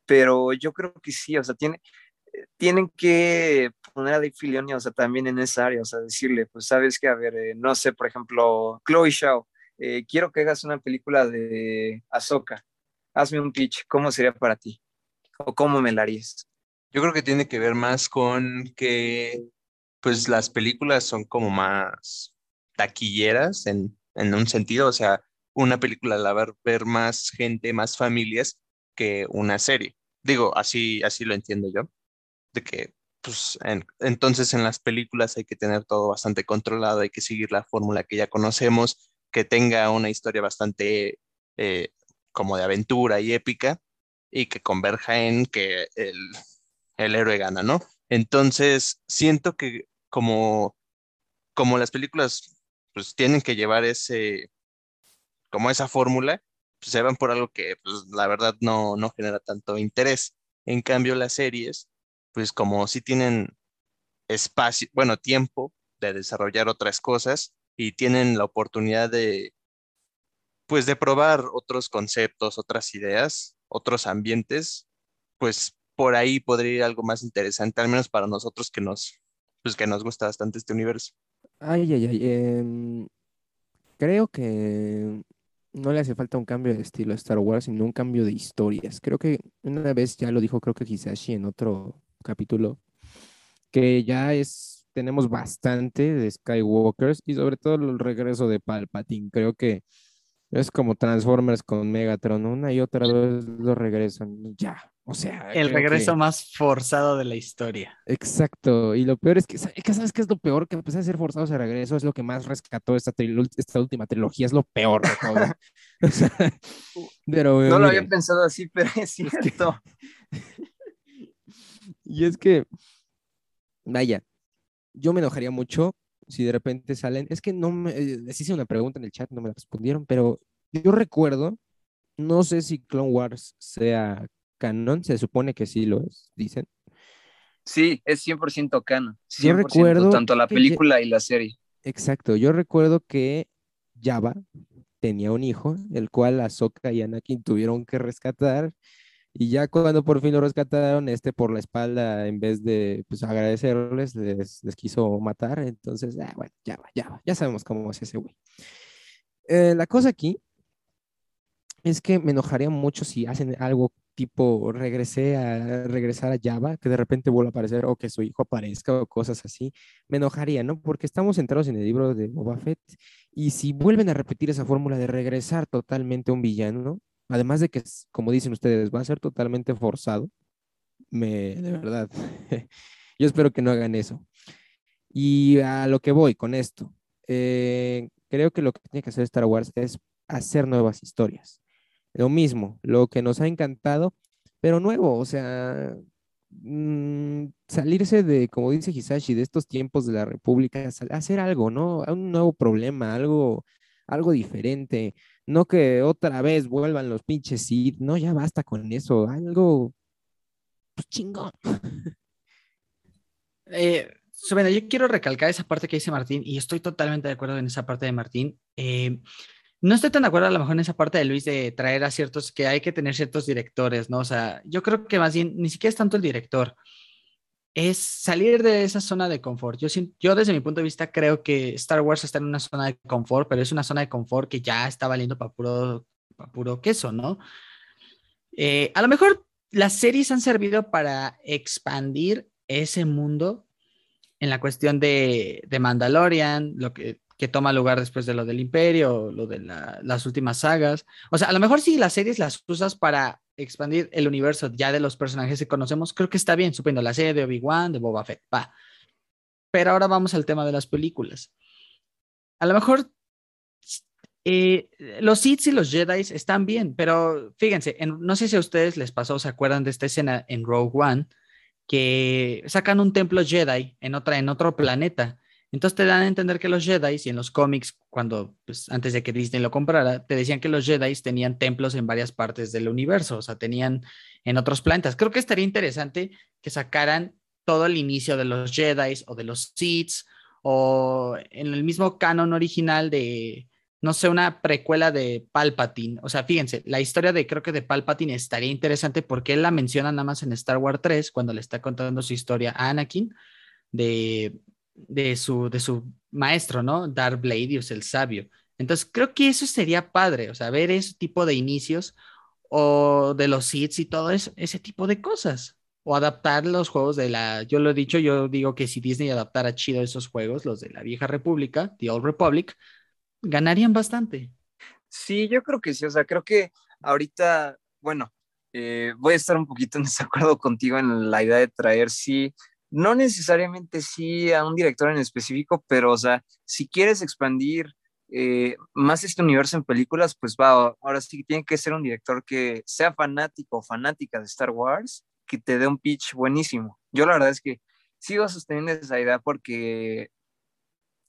pero yo creo que sí, o sea, tiene, tienen que poner a Dave Filoni, o sea, también en esa área, o sea, decirle, pues sabes que, a ver, eh, no sé, por ejemplo, Chloe Shaw, eh, quiero que hagas una película de Ahsoka, hazme un pitch, ¿cómo sería para ti? ¿O cómo me la harías? Yo creo que tiene que ver más con que, pues, las películas son como más taquilleras en, en un sentido, o sea, una película la va a ver más gente, más familias que una serie. Digo, así, así lo entiendo yo de que, pues, entonces en las películas hay que tener todo bastante controlado, hay que seguir la fórmula que ya conocemos, que tenga una historia bastante eh, como de aventura y épica y que converja en que el, el héroe gana, ¿no? Entonces, siento que como, como las películas pues tienen que llevar ese, como esa fórmula, pues se van por algo que pues la verdad no, no genera tanto interés. En cambio, las series pues como si tienen espacio, bueno, tiempo de desarrollar otras cosas y tienen la oportunidad de, pues de probar otros conceptos, otras ideas, otros ambientes, pues por ahí podría ir algo más interesante, al menos para nosotros que nos, pues que nos gusta bastante este universo. Ay, ay, ay. Em, creo que no le hace falta un cambio de estilo a Star Wars, sino un cambio de historias. Creo que una vez ya lo dijo, creo que Hisashi en otro capítulo, que ya es, tenemos bastante de Skywalkers y sobre todo el regreso de Palpatine. Creo que es como Transformers con Megatron, una y otra vez lo regresan, ya, o sea. El regreso más forzado de la historia. Exacto, y lo peor es que, ¿sabes qué es lo peor? Que a pesar de ser forzado ese regreso, es lo que más rescató esta, esta última trilogía, es lo peor de todo. pero, no lo había pensado así, pero es cierto. Y es que, vaya, yo me enojaría mucho si de repente salen. Es que no me. Eh, les hice una pregunta en el chat, no me la respondieron, pero yo recuerdo, no sé si Clone Wars sea canon, se supone que sí lo es, dicen. Sí, es 100% canon. yo recuerdo. Tanto la película y la serie. Exacto, yo recuerdo que Java tenía un hijo, el cual Ahsoka y Anakin tuvieron que rescatar y ya cuando por fin lo rescataron, este por la espalda, en vez de pues, agradecerles, les, quiso matar. Entonces, ah, bueno, ya va, ya va, ya sabemos cómo es ese güey. Eh, la cosa aquí es que me enojaría mucho si hacen algo tipo regresé a regresar a Java, que de repente vuelva a aparecer o que su hijo aparezca o cosas así. Me enojaría, ¿no? Porque estamos centrados en el libro de Boba Fett y si vuelven a repetir esa fórmula de regresar totalmente a un villano, Además de que, como dicen ustedes, va a ser totalmente forzado. Me, de verdad, yo espero que no hagan eso. Y a lo que voy con esto, eh, creo que lo que tiene que hacer Star Wars es hacer nuevas historias. Lo mismo, lo que nos ha encantado, pero nuevo, o sea, mm, salirse de, como dice Hisashi, de estos tiempos de la República, hacer algo, ¿no? Un nuevo problema, algo, algo diferente. No que otra vez vuelvan los pinches Sith, no, ya basta con eso, algo pues, chingón. Eh, bueno, yo quiero recalcar esa parte que dice Martín y estoy totalmente de acuerdo en esa parte de Martín. Eh, no estoy tan de acuerdo a lo mejor en esa parte de Luis de traer a ciertos, que hay que tener ciertos directores, ¿no? O sea, yo creo que más bien ni siquiera es tanto el director, es salir de esa zona de confort. Yo, desde mi punto de vista creo que Star Wars está en una zona de confort, pero es una zona de confort que ya está valiendo para puro, puro queso, ¿no? Eh, a lo mejor las series han servido para expandir ese mundo en la cuestión de, de Mandalorian, lo que, que, toma lugar después de lo del Imperio, lo de las últimas sagas. O sea, a lo mejor si las series las usas para expandir el universo ya de los personajes que conocemos, creo que está bien, supiendo la serie de Obi-Wan, de Boba Fett, va. Pero ahora vamos al tema de las películas. A lo mejor eh, los Sith y los Jedi están bien, pero fíjense, no sé si a ustedes les pasó, se acuerdan de esta escena en Rogue One, que sacan un templo Jedi en, otra, en otro planeta entonces te dan a entender que los Jedi, y en los cómics, cuando pues, antes de que Disney lo comprara, te decían que los Jedi tenían templos en varias partes del universo, o sea, tenían en otros planetas. Creo que estaría interesante que sacaran todo el inicio de los Jedi o de los Sith o en el mismo canon original de, no sé, una precuela de Palpatine. O sea, fíjense, la historia de creo que de Palpatine estaría interesante porque él la menciona nada más en Star Wars 3 cuando le está contando su historia a Anakin de, de, su, de su maestro, ¿no? Darth Bladius, el sabio. Entonces, creo que eso sería padre, o sea, ver ese tipo de inicios o de los Sith y todo eso, ese tipo de cosas. O adaptar los juegos de la, yo lo he dicho, yo digo que si Disney adaptara chido esos juegos, los de la vieja república, The Old Republic, ganarían bastante. Sí, yo creo que sí, o sea, creo que ahorita, bueno, eh, voy a estar un poquito en desacuerdo contigo en la idea de traer, sí, no necesariamente sí a un director en específico, pero, o sea, si quieres expandir eh, más este universo en películas, pues va, ahora sí tiene que ser un director que sea fanático o fanática de Star Wars, que te dé un pitch buenísimo. Yo la verdad es que sigo sosteniendo esa idea porque,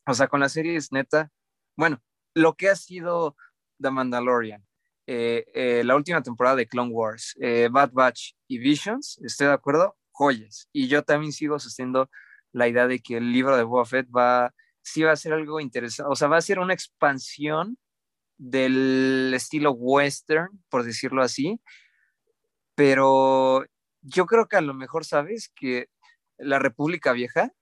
o sea, con la serie es neta, bueno, lo que ha sido The Mandalorian, eh, eh, la última temporada de Clone Wars, Bad Batch y Visions, estoy de acuerdo, joyas. Y yo también sigo sosteniendo la idea de que el libro de Boba Fett va sí va a ser algo interesante, o sea, va a ser una expansión del estilo western, por decirlo así, pero yo creo que a lo mejor sabes que la República Vieja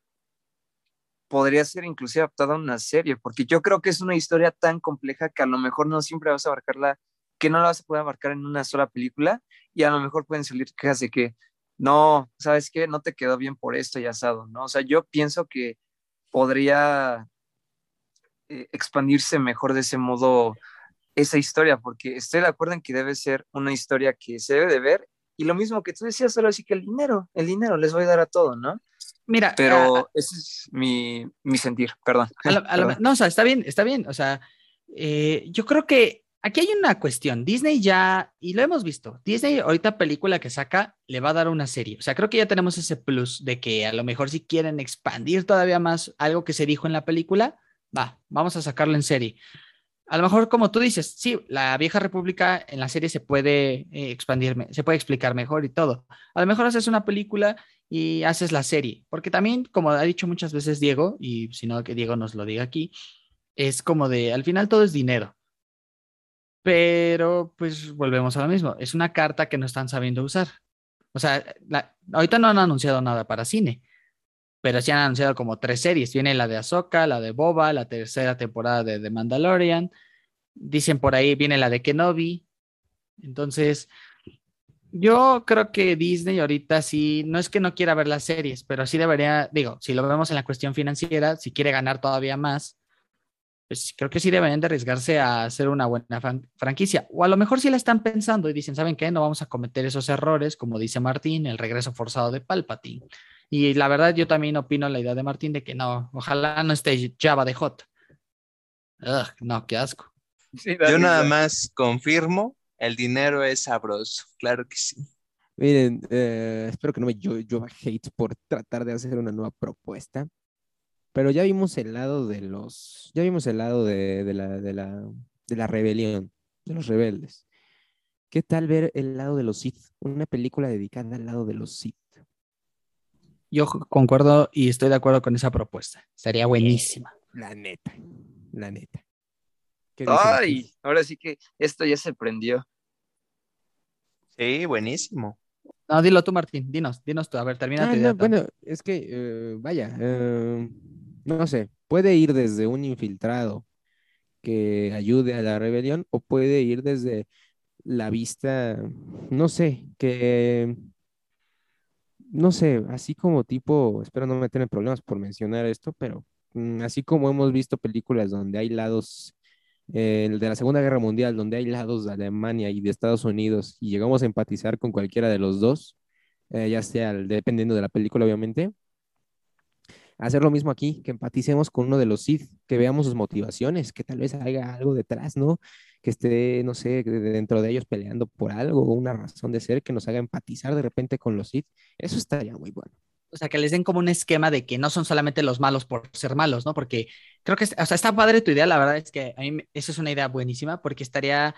podría ser inclusive adaptada a una serie, porque yo creo que es una historia tan compleja que a lo mejor no siempre vas a abarcarla, que no la vas a poder abarcar en una sola película, y a lo mejor pueden salir quejas de que no, ¿sabes qué? No te quedó bien por esto y asado, ¿no? O sea, yo pienso que podría eh, expandirse mejor de ese modo esa historia, porque estoy de acuerdo en que debe ser una historia que se debe de ver, y lo mismo que tú decías, solo así que el dinero, el dinero les voy a dar a todo, ¿no? Mira, pero ah, ese es mi, mi sentir, perdón. no, o sea, está bien, está bien, o sea, eh, yo creo que aquí hay una cuestión. Disney ya, y lo hemos visto, Disney ahorita película que saca le va a dar una serie. O sea, creo que ya tenemos ese plus de que a lo mejor si quieren expandir todavía más algo que se dijo en la película, va, vamos a sacarlo en serie. A lo mejor, como tú dices, sí, la vieja república en la serie se puede eh, expandir, se puede explicar mejor y todo. A lo mejor haces una película y haces la serie, porque también, como ha dicho muchas veces Diego, y si no que Diego nos lo diga aquí, es como de, al final todo es dinero. Pero pues volvemos a lo mismo, es una carta que no están sabiendo usar. O sea, ahorita no han anunciado nada para cine, pero sí han anunciado como tres series. Viene la de Ahsoka, la de Boba, la tercera temporada de The Mandalorian. Dicen por ahí viene la de Kenobi. Entonces, yo creo que Disney ahorita sí, no es que no quiera ver las series, pero sí debería, digo, si lo vemos en la cuestión financiera, si quiere ganar todavía más, pues creo que sí deberían de arriesgarse a hacer una buena franquicia. O a lo mejor sí la están pensando y dicen, ¿saben qué? No vamos a cometer esos errores, como dice Martín, el regreso forzado de Palpatine. Y la verdad, yo también opino la idea de Martín de que no, ojalá no esté Java de Hot. Ugh, no, qué asco. yo nada más confirmo, el dinero es sabroso, claro que sí. Miren, eh, espero que no me llueva hate por tratar de hacer una nueva propuesta. Pero ya vimos el lado de los, ya vimos el lado de, la, de, la, de la rebelión, de los rebeldes. ¿Qué tal ver el lado de los Sith? Una película dedicada al lado de los Sith. Yo concuerdo y estoy de acuerdo con esa propuesta. Sería buenísima. La neta, la neta. Ay, ahora sí que esto ya se prendió. Sí, buenísimo. No, dilo tú, Martín. Dinos, dinos tú. A ver, termina ah, bueno, es que, eh, vaya, eh, no sé, puede ir desde un infiltrado que ayude a la rebelión o puede ir desde la vista, no sé, que, no sé, así como tipo, espero no meterme problemas por mencionar esto, pero mm, así como hemos visto películas donde hay lados eh, de la Segunda Guerra Mundial, donde hay lados de Alemania y de Estados Unidos y llegamos a empatizar con cualquiera de los dos, eh, ya sea dependiendo de la película, obviamente, hacer lo mismo aquí, que empaticemos con uno de los Sith, que veamos sus motivaciones, que tal vez haya algo detrás, ¿no? Que esté, no sé, dentro de ellos peleando por algo, una razón de ser que nos haga empatizar de repente con los Sith. Eso estaría muy bueno. O sea, que les den como un esquema de que no son solamente los malos por ser malos, ¿no? Porque creo que, o sea, está padre tu idea, la verdad es que a mí esa es una idea buenísima porque estaría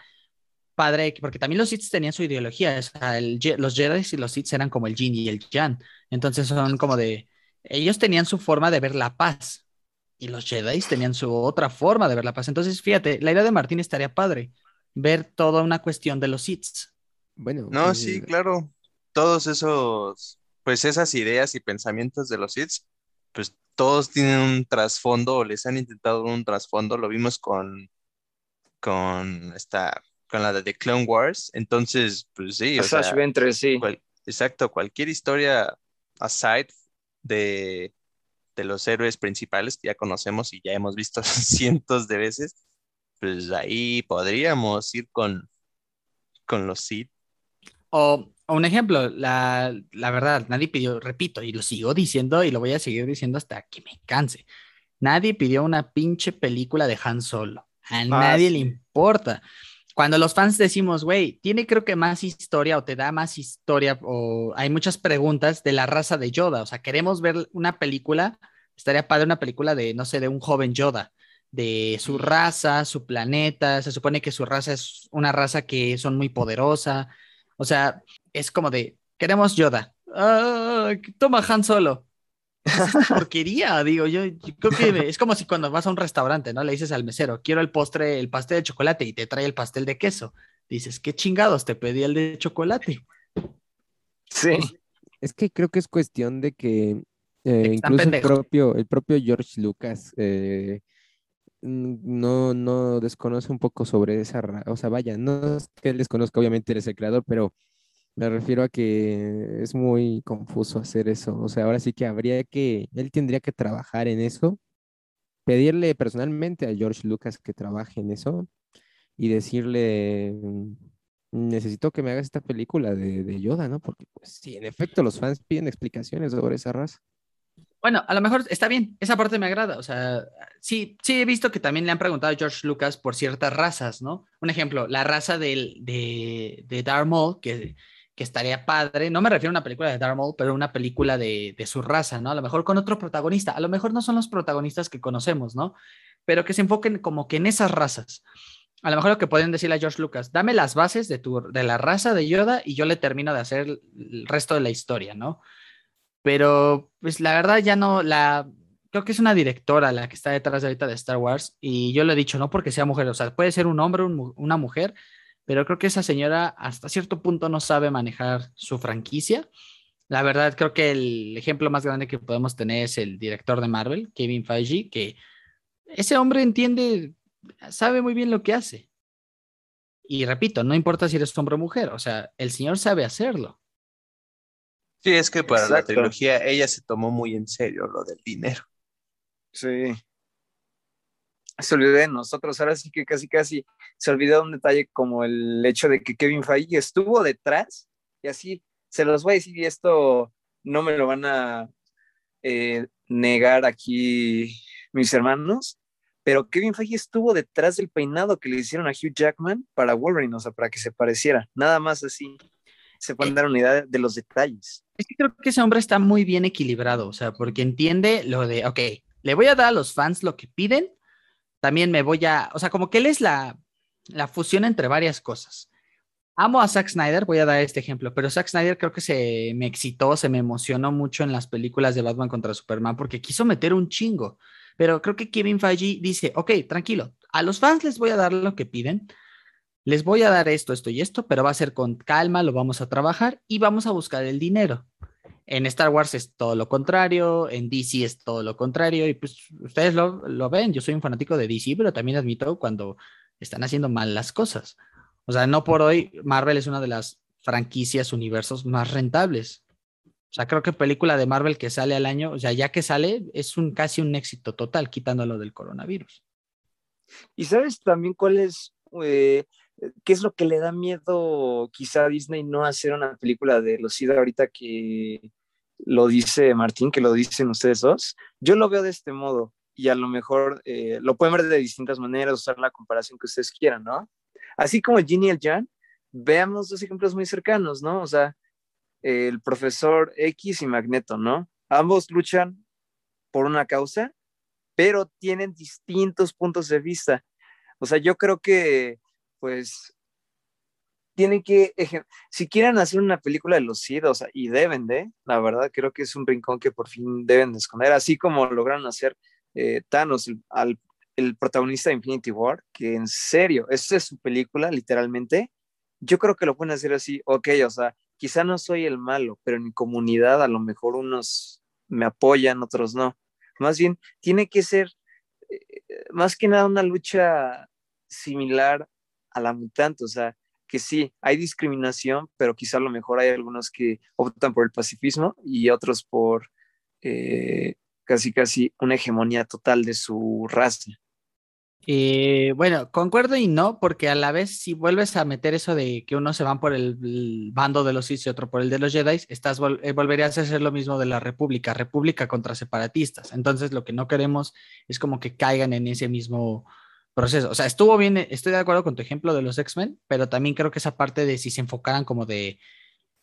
padre, porque también los Sith tenían su ideología, o sea, los Jedi y los Sith eran como el Yin y el Yang, entonces son como de, ellos tenían su forma de ver la paz y los Jedi tenían su otra forma de ver la paz. Entonces, fíjate, la idea de Martín estaría padre, ver toda una cuestión de los Sith. Bueno, No, pues, sí, claro. Todos esos, pues esas ideas y pensamientos de los Sith, pues todos tienen un trasfondo o les han intentado un trasfondo. Lo vimos con, con esta, con la de The Clone Wars. Entonces, pues sí, o sea, Ventress, sí. cual- exacto, cualquier historia aside de, de los héroes principales que ya conocemos y ya hemos visto cientos de veces, pues ahí podríamos ir con, con los Sith. O, o un ejemplo, la, la verdad, nadie pidió, repito, y lo sigo diciendo y lo voy a seguir diciendo hasta que me canse. Nadie pidió una pinche película de Han Solo. A nadie le importa. Cuando los fans decimos, güey, tiene creo que más historia o te da más historia o hay muchas preguntas de la raza de Yoda. O sea, queremos ver una película, estaría padre una película de, no sé, de un joven Yoda, de su raza, su planeta. Se supone que su raza es una raza que son muy poderosa. O sea, es como de, queremos Yoda. Ah, toma Han Solo. Es porquería, digo, yo, yo creo que es como si cuando vas a un restaurante, ¿no? Le dices al mesero, quiero el postre, el pastel de chocolate y te trae el pastel de queso. Dices, ¿qué chingados te pedí el de chocolate? Sí. Es que creo que es cuestión de que eh, incluso el propio, el propio George Lucas eh, no, no desconoce un poco sobre esa raza. O sea, vaya, no es que él desconozca, obviamente eres el creador, pero me refiero a que es muy confuso hacer eso. O sea, ahora sí que habría que, él tendría que trabajar en eso, pedirle personalmente a George Lucas que trabaje en eso y decirle, mm, necesito que me hagas esta película de, Yoda, ¿no? Porque, pues, sí, en efecto, los fans piden explicaciones sobre esa raza. Bueno, a lo mejor está bien, esa parte me agrada. O sea, sí, sí he visto que también le han preguntado a George Lucas por ciertas razas, ¿no? Un ejemplo, la raza del, de, de Darth Maul, que, que estaría padre. No me refiero a una película de Darth pero una película de, su raza, ¿no? A lo mejor con otro protagonista. A lo mejor no son los protagonistas que conocemos, ¿no? Pero que se enfoquen como que en esas razas. A lo mejor lo que pueden decirle a George Lucas, dame las bases de, tu, de la raza de Yoda y yo le termino de hacer el resto de la historia, ¿no? Pero, pues la verdad ya no, la, creo que es una directora la que está detrás de ahorita de Star Wars y yo lo he dicho, no porque sea mujer, o sea, puede ser un hombre, un una mujer, pero creo que esa señora hasta cierto punto no sabe manejar su franquicia. La verdad, creo que el ejemplo más grande que podemos tener es el director de Marvel, Kevin Feige, que ese hombre entiende, sabe muy bien lo que hace. Y repito, no importa si eres hombre o mujer, o sea, el señor sabe hacerlo. Sí, es que para la trilogía ella se tomó muy en serio lo del dinero. Sí. Se olvidó de nosotros, ahora sí que casi casi se olvidó un detalle como el hecho de que Kevin Feige estuvo detrás y así se los voy a decir y esto no me lo van a eh, negar aquí mis hermanos, pero Kevin Feige estuvo detrás del peinado que le hicieron a Hugh Jackman para Wolverine, o sea, para que se pareciera, nada más así. Se pueden dar una idea de los detalles. Es que creo que ese hombre está muy bien equilibrado, o sea, porque entiende lo de, ok, le voy a dar a los fans lo que piden, también me voy a, o sea, como que él es la, la fusión entre varias cosas. Amo a Zack Snyder, voy a dar este ejemplo, pero Zack Snyder creo que se me excitó, se me emocionó mucho en las películas de Batman contra Superman porque quiso meter un chingo. Pero creo que Kevin Feige dice, ok, tranquilo, a los fans les voy a dar lo que piden, les voy a dar esto, esto y esto, pero va a ser con calma, lo vamos a trabajar y vamos a buscar el dinero. En Star Wars es todo lo contrario, en DC es todo lo contrario, y pues ustedes lo, lo ven, yo soy un fanático de DC, pero también admito cuando están haciendo mal las cosas. O sea, no por hoy, Marvel es una de las franquicias, universos más rentables. O sea, creo que película de Marvel que sale al año, o sea, ya que sale, es un casi un éxito total, quitándolo del coronavirus. ¿Y sabes también cuál es, eh, qué es lo que le da miedo quizá a Disney no hacer una película de los SIDA ahorita que lo dice Martín, que lo dicen ustedes dos? Yo lo veo de este modo y a lo mejor eh, lo pueden ver de distintas maneras, usar la comparación que ustedes quieran, ¿no? Así como Ginny y el Jan, veamos dos ejemplos muy cercanos, ¿no? O sea, el profesor X y Magneto, ¿no? Ambos luchan por una causa, pero tienen distintos puntos de vista. O sea, yo creo que, pues, tienen que, si quieren hacer una película de los Sith, o sea, y deben de, la verdad, creo que es un rincón que por fin deben de esconder, así como lograron hacer eh, Thanos, el, al, el protagonista de Infinity War, que en serio, esa es su película, literalmente, yo creo que lo pueden hacer así, ok, o sea, quizá no soy el malo, pero en mi comunidad a lo mejor unos me apoyan, otros no. Más bien, tiene que ser eh, más que nada una lucha similar a la mutante, o sea, que sí, hay discriminación, pero quizá a lo mejor hay algunos que optan por el pacifismo y otros por eh, casi casi una hegemonía total de su raza. Eh, bueno, concuerdo y no, porque a la vez si vuelves a meter eso de que uno se van por el, bando de los Sith y otro por el de los Jedi, estás eh, volverías a hacer lo mismo de la República, República contra separatistas. Entonces lo que no queremos es como que caigan en ese mismo proceso. O sea, estuvo bien, estoy de acuerdo con tu ejemplo de los X-Men, pero también creo que esa parte de si se enfocaran como de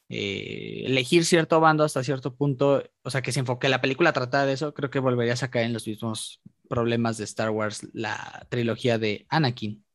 eh, elegir cierto bando hasta cierto punto, o sea, que se enfoque la película tratada de eso, creo que volverías a caer en los mismos problemas de Star Wars, la trilogía de Anakin.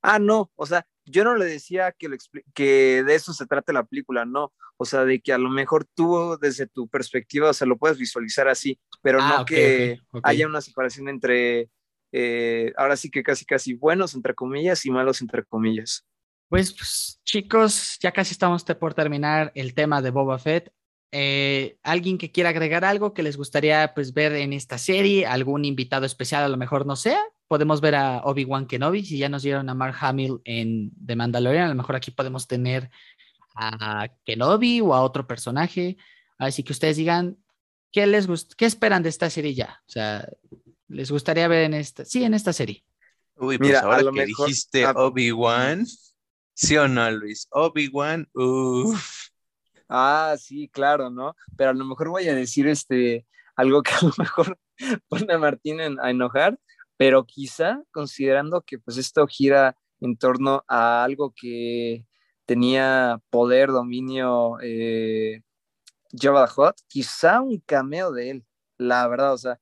Ah, no, o sea, yo no le decía que, que de eso se trate la película, no, o sea, de que a lo mejor tú desde tu perspectiva, o sea, lo puedes visualizar así, pero ah, no que haya una separación entre, eh, ahora sí que casi, casi buenos, entre comillas, y malos, entre comillas. Pues, pues, chicos, ya casi estamos por terminar el tema de Boba Fett. Eh, ¿Alguien que quiera agregar algo que les gustaría pues, ver en esta serie? ¿Algún invitado especial? A lo mejor no sea. Podemos ver a Obi-Wan Kenobi, si ya nos dieron a Mark Hamill en The Mandalorian, a lo mejor aquí podemos tener a Kenobi o a otro personaje. Así que ustedes digan, ¿qué les qué esperan de esta serie ya? O sea, ¿les gustaría ver en esta? Sí, en esta serie. Uy, pues Mira, ahora que dijiste Obi-Wan, ¿sí o no, Luis? Obi-Wan, uff. Ah, sí, claro, ¿no? Pero a lo mejor voy a decir este, algo que a lo mejor pone a Martín a enojar, pero quizá considerando que pues esto gira en torno a algo que tenía poder, dominio eh, Jabba the Hutt, quizá un cameo de él, la verdad, o sea,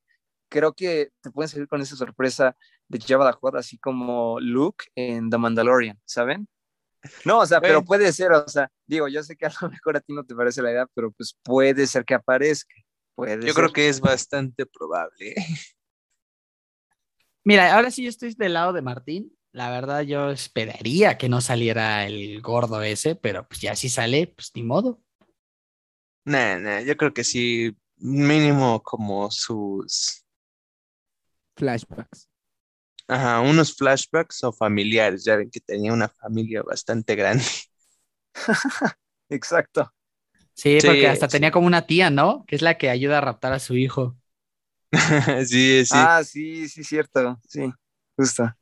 creo que te pueden salir con esa sorpresa de Jabba the Hutt, así como Luke en The Mandalorian, ¿saben? No, o sea, pero puede ser, o sea, digo, yo sé que a lo mejor a ti no te parece la idea, pero pues puede ser que aparezca. Puede yo creo que es bastante probable. Mira, ahora sí yo estoy del lado de Martín. La verdad, yo esperaría que no saliera el gordo ese, pero pues ya si sale, pues ni modo. No, no, yo creo que sí, mínimo como sus flashbacks. Ajá, unos flashbacks o familiares. Ya ven que tenía una familia bastante grande. Exacto. Sí, porque hasta tenía como una tía, ¿no? Que es la que ayuda a raptar a su hijo. sí, sí. Ah, sí, sí, cierto. Sí, justo.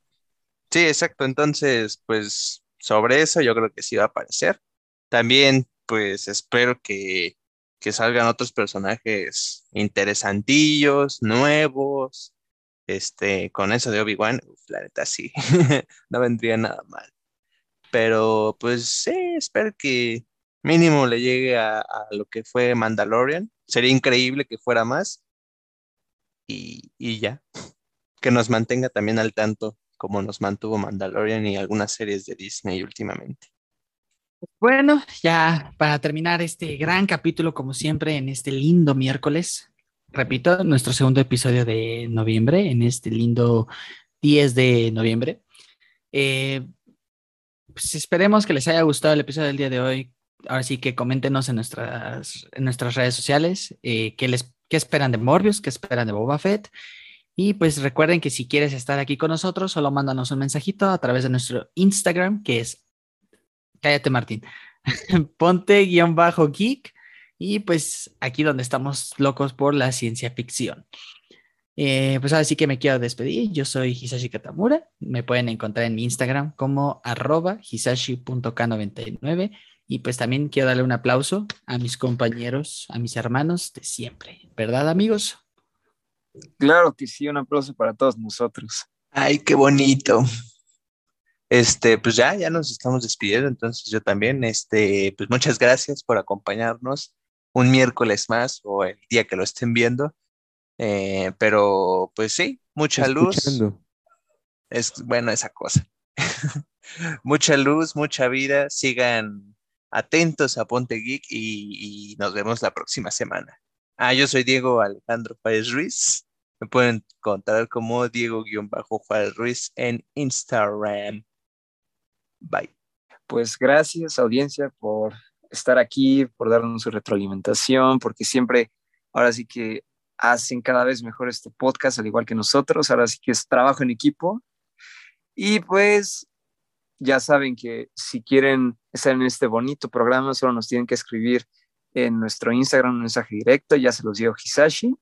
Sí, exacto. Entonces, pues sobre eso yo creo que sí va a aparecer. También, pues espero que, que salgan otros personajes interesantillos, nuevos, este, con eso de Obi-Wan, la neta sí, no vendría nada mal. Pero pues sí, espero que mínimo le llegue a, lo que fue Mandalorian. Sería increíble que fuera más. Y, y, ya, que nos mantenga también al tanto como nos mantuvo Mandalorian y algunas series de Disney últimamente. Bueno, ya para terminar este gran capítulo, como siempre, en este lindo miércoles, repito, nuestro segundo episodio de noviembre, en este lindo 10 de noviembre. Eh, pues esperemos que les haya gustado el episodio del día de hoy. Ahora sí que coméntenos en nuestras, en nuestras redes sociales eh, qué, les, qué esperan de Morbius, qué esperan de Boba Fett. Y pues recuerden que si quieres estar aquí con nosotros, solo mándanos un mensajito a través de nuestro Instagram, que es, cállate Martín, ponte-geek y pues aquí donde estamos locos por la ciencia ficción. Eh, pues ahora sí que me quiero despedir. Yo soy Hisashi Katamura. Me pueden encontrar en mi Instagram como arroba hisashi.k99. Y pues también quiero darle un aplauso a mis compañeros, a mis hermanos de siempre. ¿Verdad, amigos? Claro que sí, un aplauso para todos nosotros. Ay, qué bonito. Este, pues ya, ya nos estamos despidiendo, entonces yo también, este, pues muchas gracias por acompañarnos un miércoles más o el día que lo estén viendo. Eh, pero pues sí, mucha luz. Es bueno esa cosa. mucha luz, mucha vida. Sigan atentos a Ponte Geek y, y nos vemos la próxima semana. Ah, yo soy Diego Alejandro Páez Ruiz. Me pueden encontrar como Diego-Juárez Ruiz en Instagram. Bye. Pues gracias, audiencia, por estar aquí, por darnos su retroalimentación, porque siempre, ahora sí que hacen cada vez mejor este podcast, al igual que nosotros. Ahora sí que es trabajo en equipo. Y pues ya saben que si quieren estar en este bonito programa, solo nos tienen que escribir en nuestro Instagram un mensaje directo, ya se los dio Hisashi.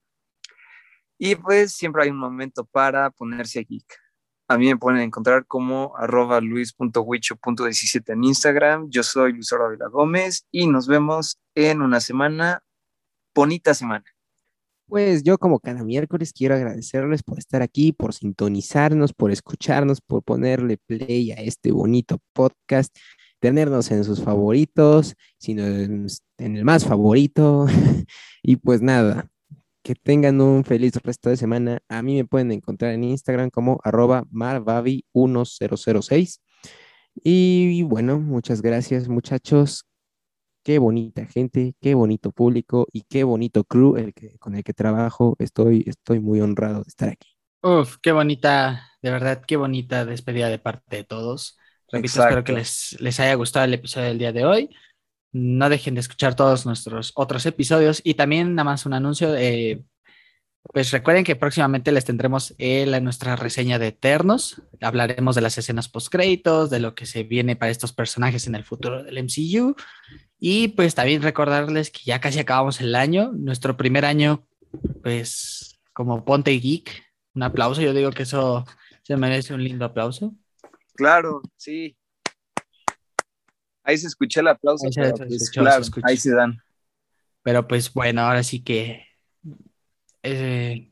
Y pues siempre hay un momento para ponerse geek. A mí me pueden encontrar como arroba luis.huicho.17 en Instagram. Yo soy Luis Ávila Gómez y nos vemos en una semana, bonita semana. Pues yo como cada miércoles quiero agradecerles por estar aquí, por sintonizarnos, por escucharnos, por ponerle play a este bonito podcast, tenernos en sus favoritos, sino en, en el más favorito. y pues nada, que tengan un feliz resto de semana. A mí me pueden encontrar en Instagram como arroba marbabi1006. Y bueno, muchas gracias muchachos. Qué bonita gente, qué bonito público y qué bonito crew el que, con el que trabajo. Estoy, estoy muy honrado de estar aquí. Uf, qué bonita, de verdad, qué bonita despedida de parte de todos. Repito, espero que les, les haya gustado el episodio del día de hoy. No dejen de escuchar todos nuestros otros episodios y también nada más un anuncio. de pues recuerden que próximamente les tendremos la, nuestra reseña de Eternos. Hablaremos de las escenas post créditos, de lo que se viene para estos personajes en el futuro del MCU. Y pues también recordarles que ya casi acabamos el año, nuestro primer año, pues como Ponte Geek. Un aplauso, yo digo que eso se merece un lindo aplauso. Claro, sí. Ahí se escuchó el aplauso. Ahí se, pues, claro, ahí se dan. Pero pues bueno, ahora sí que. Eh,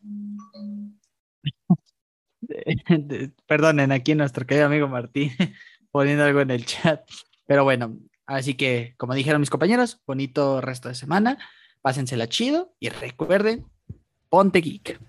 perdonen aquí nuestro querido amigo Martín poniendo algo en el chat. Pero bueno, así que como dijeron mis compañeros, bonito resto de semana. Pásensela chido y recuerden, ponte geek.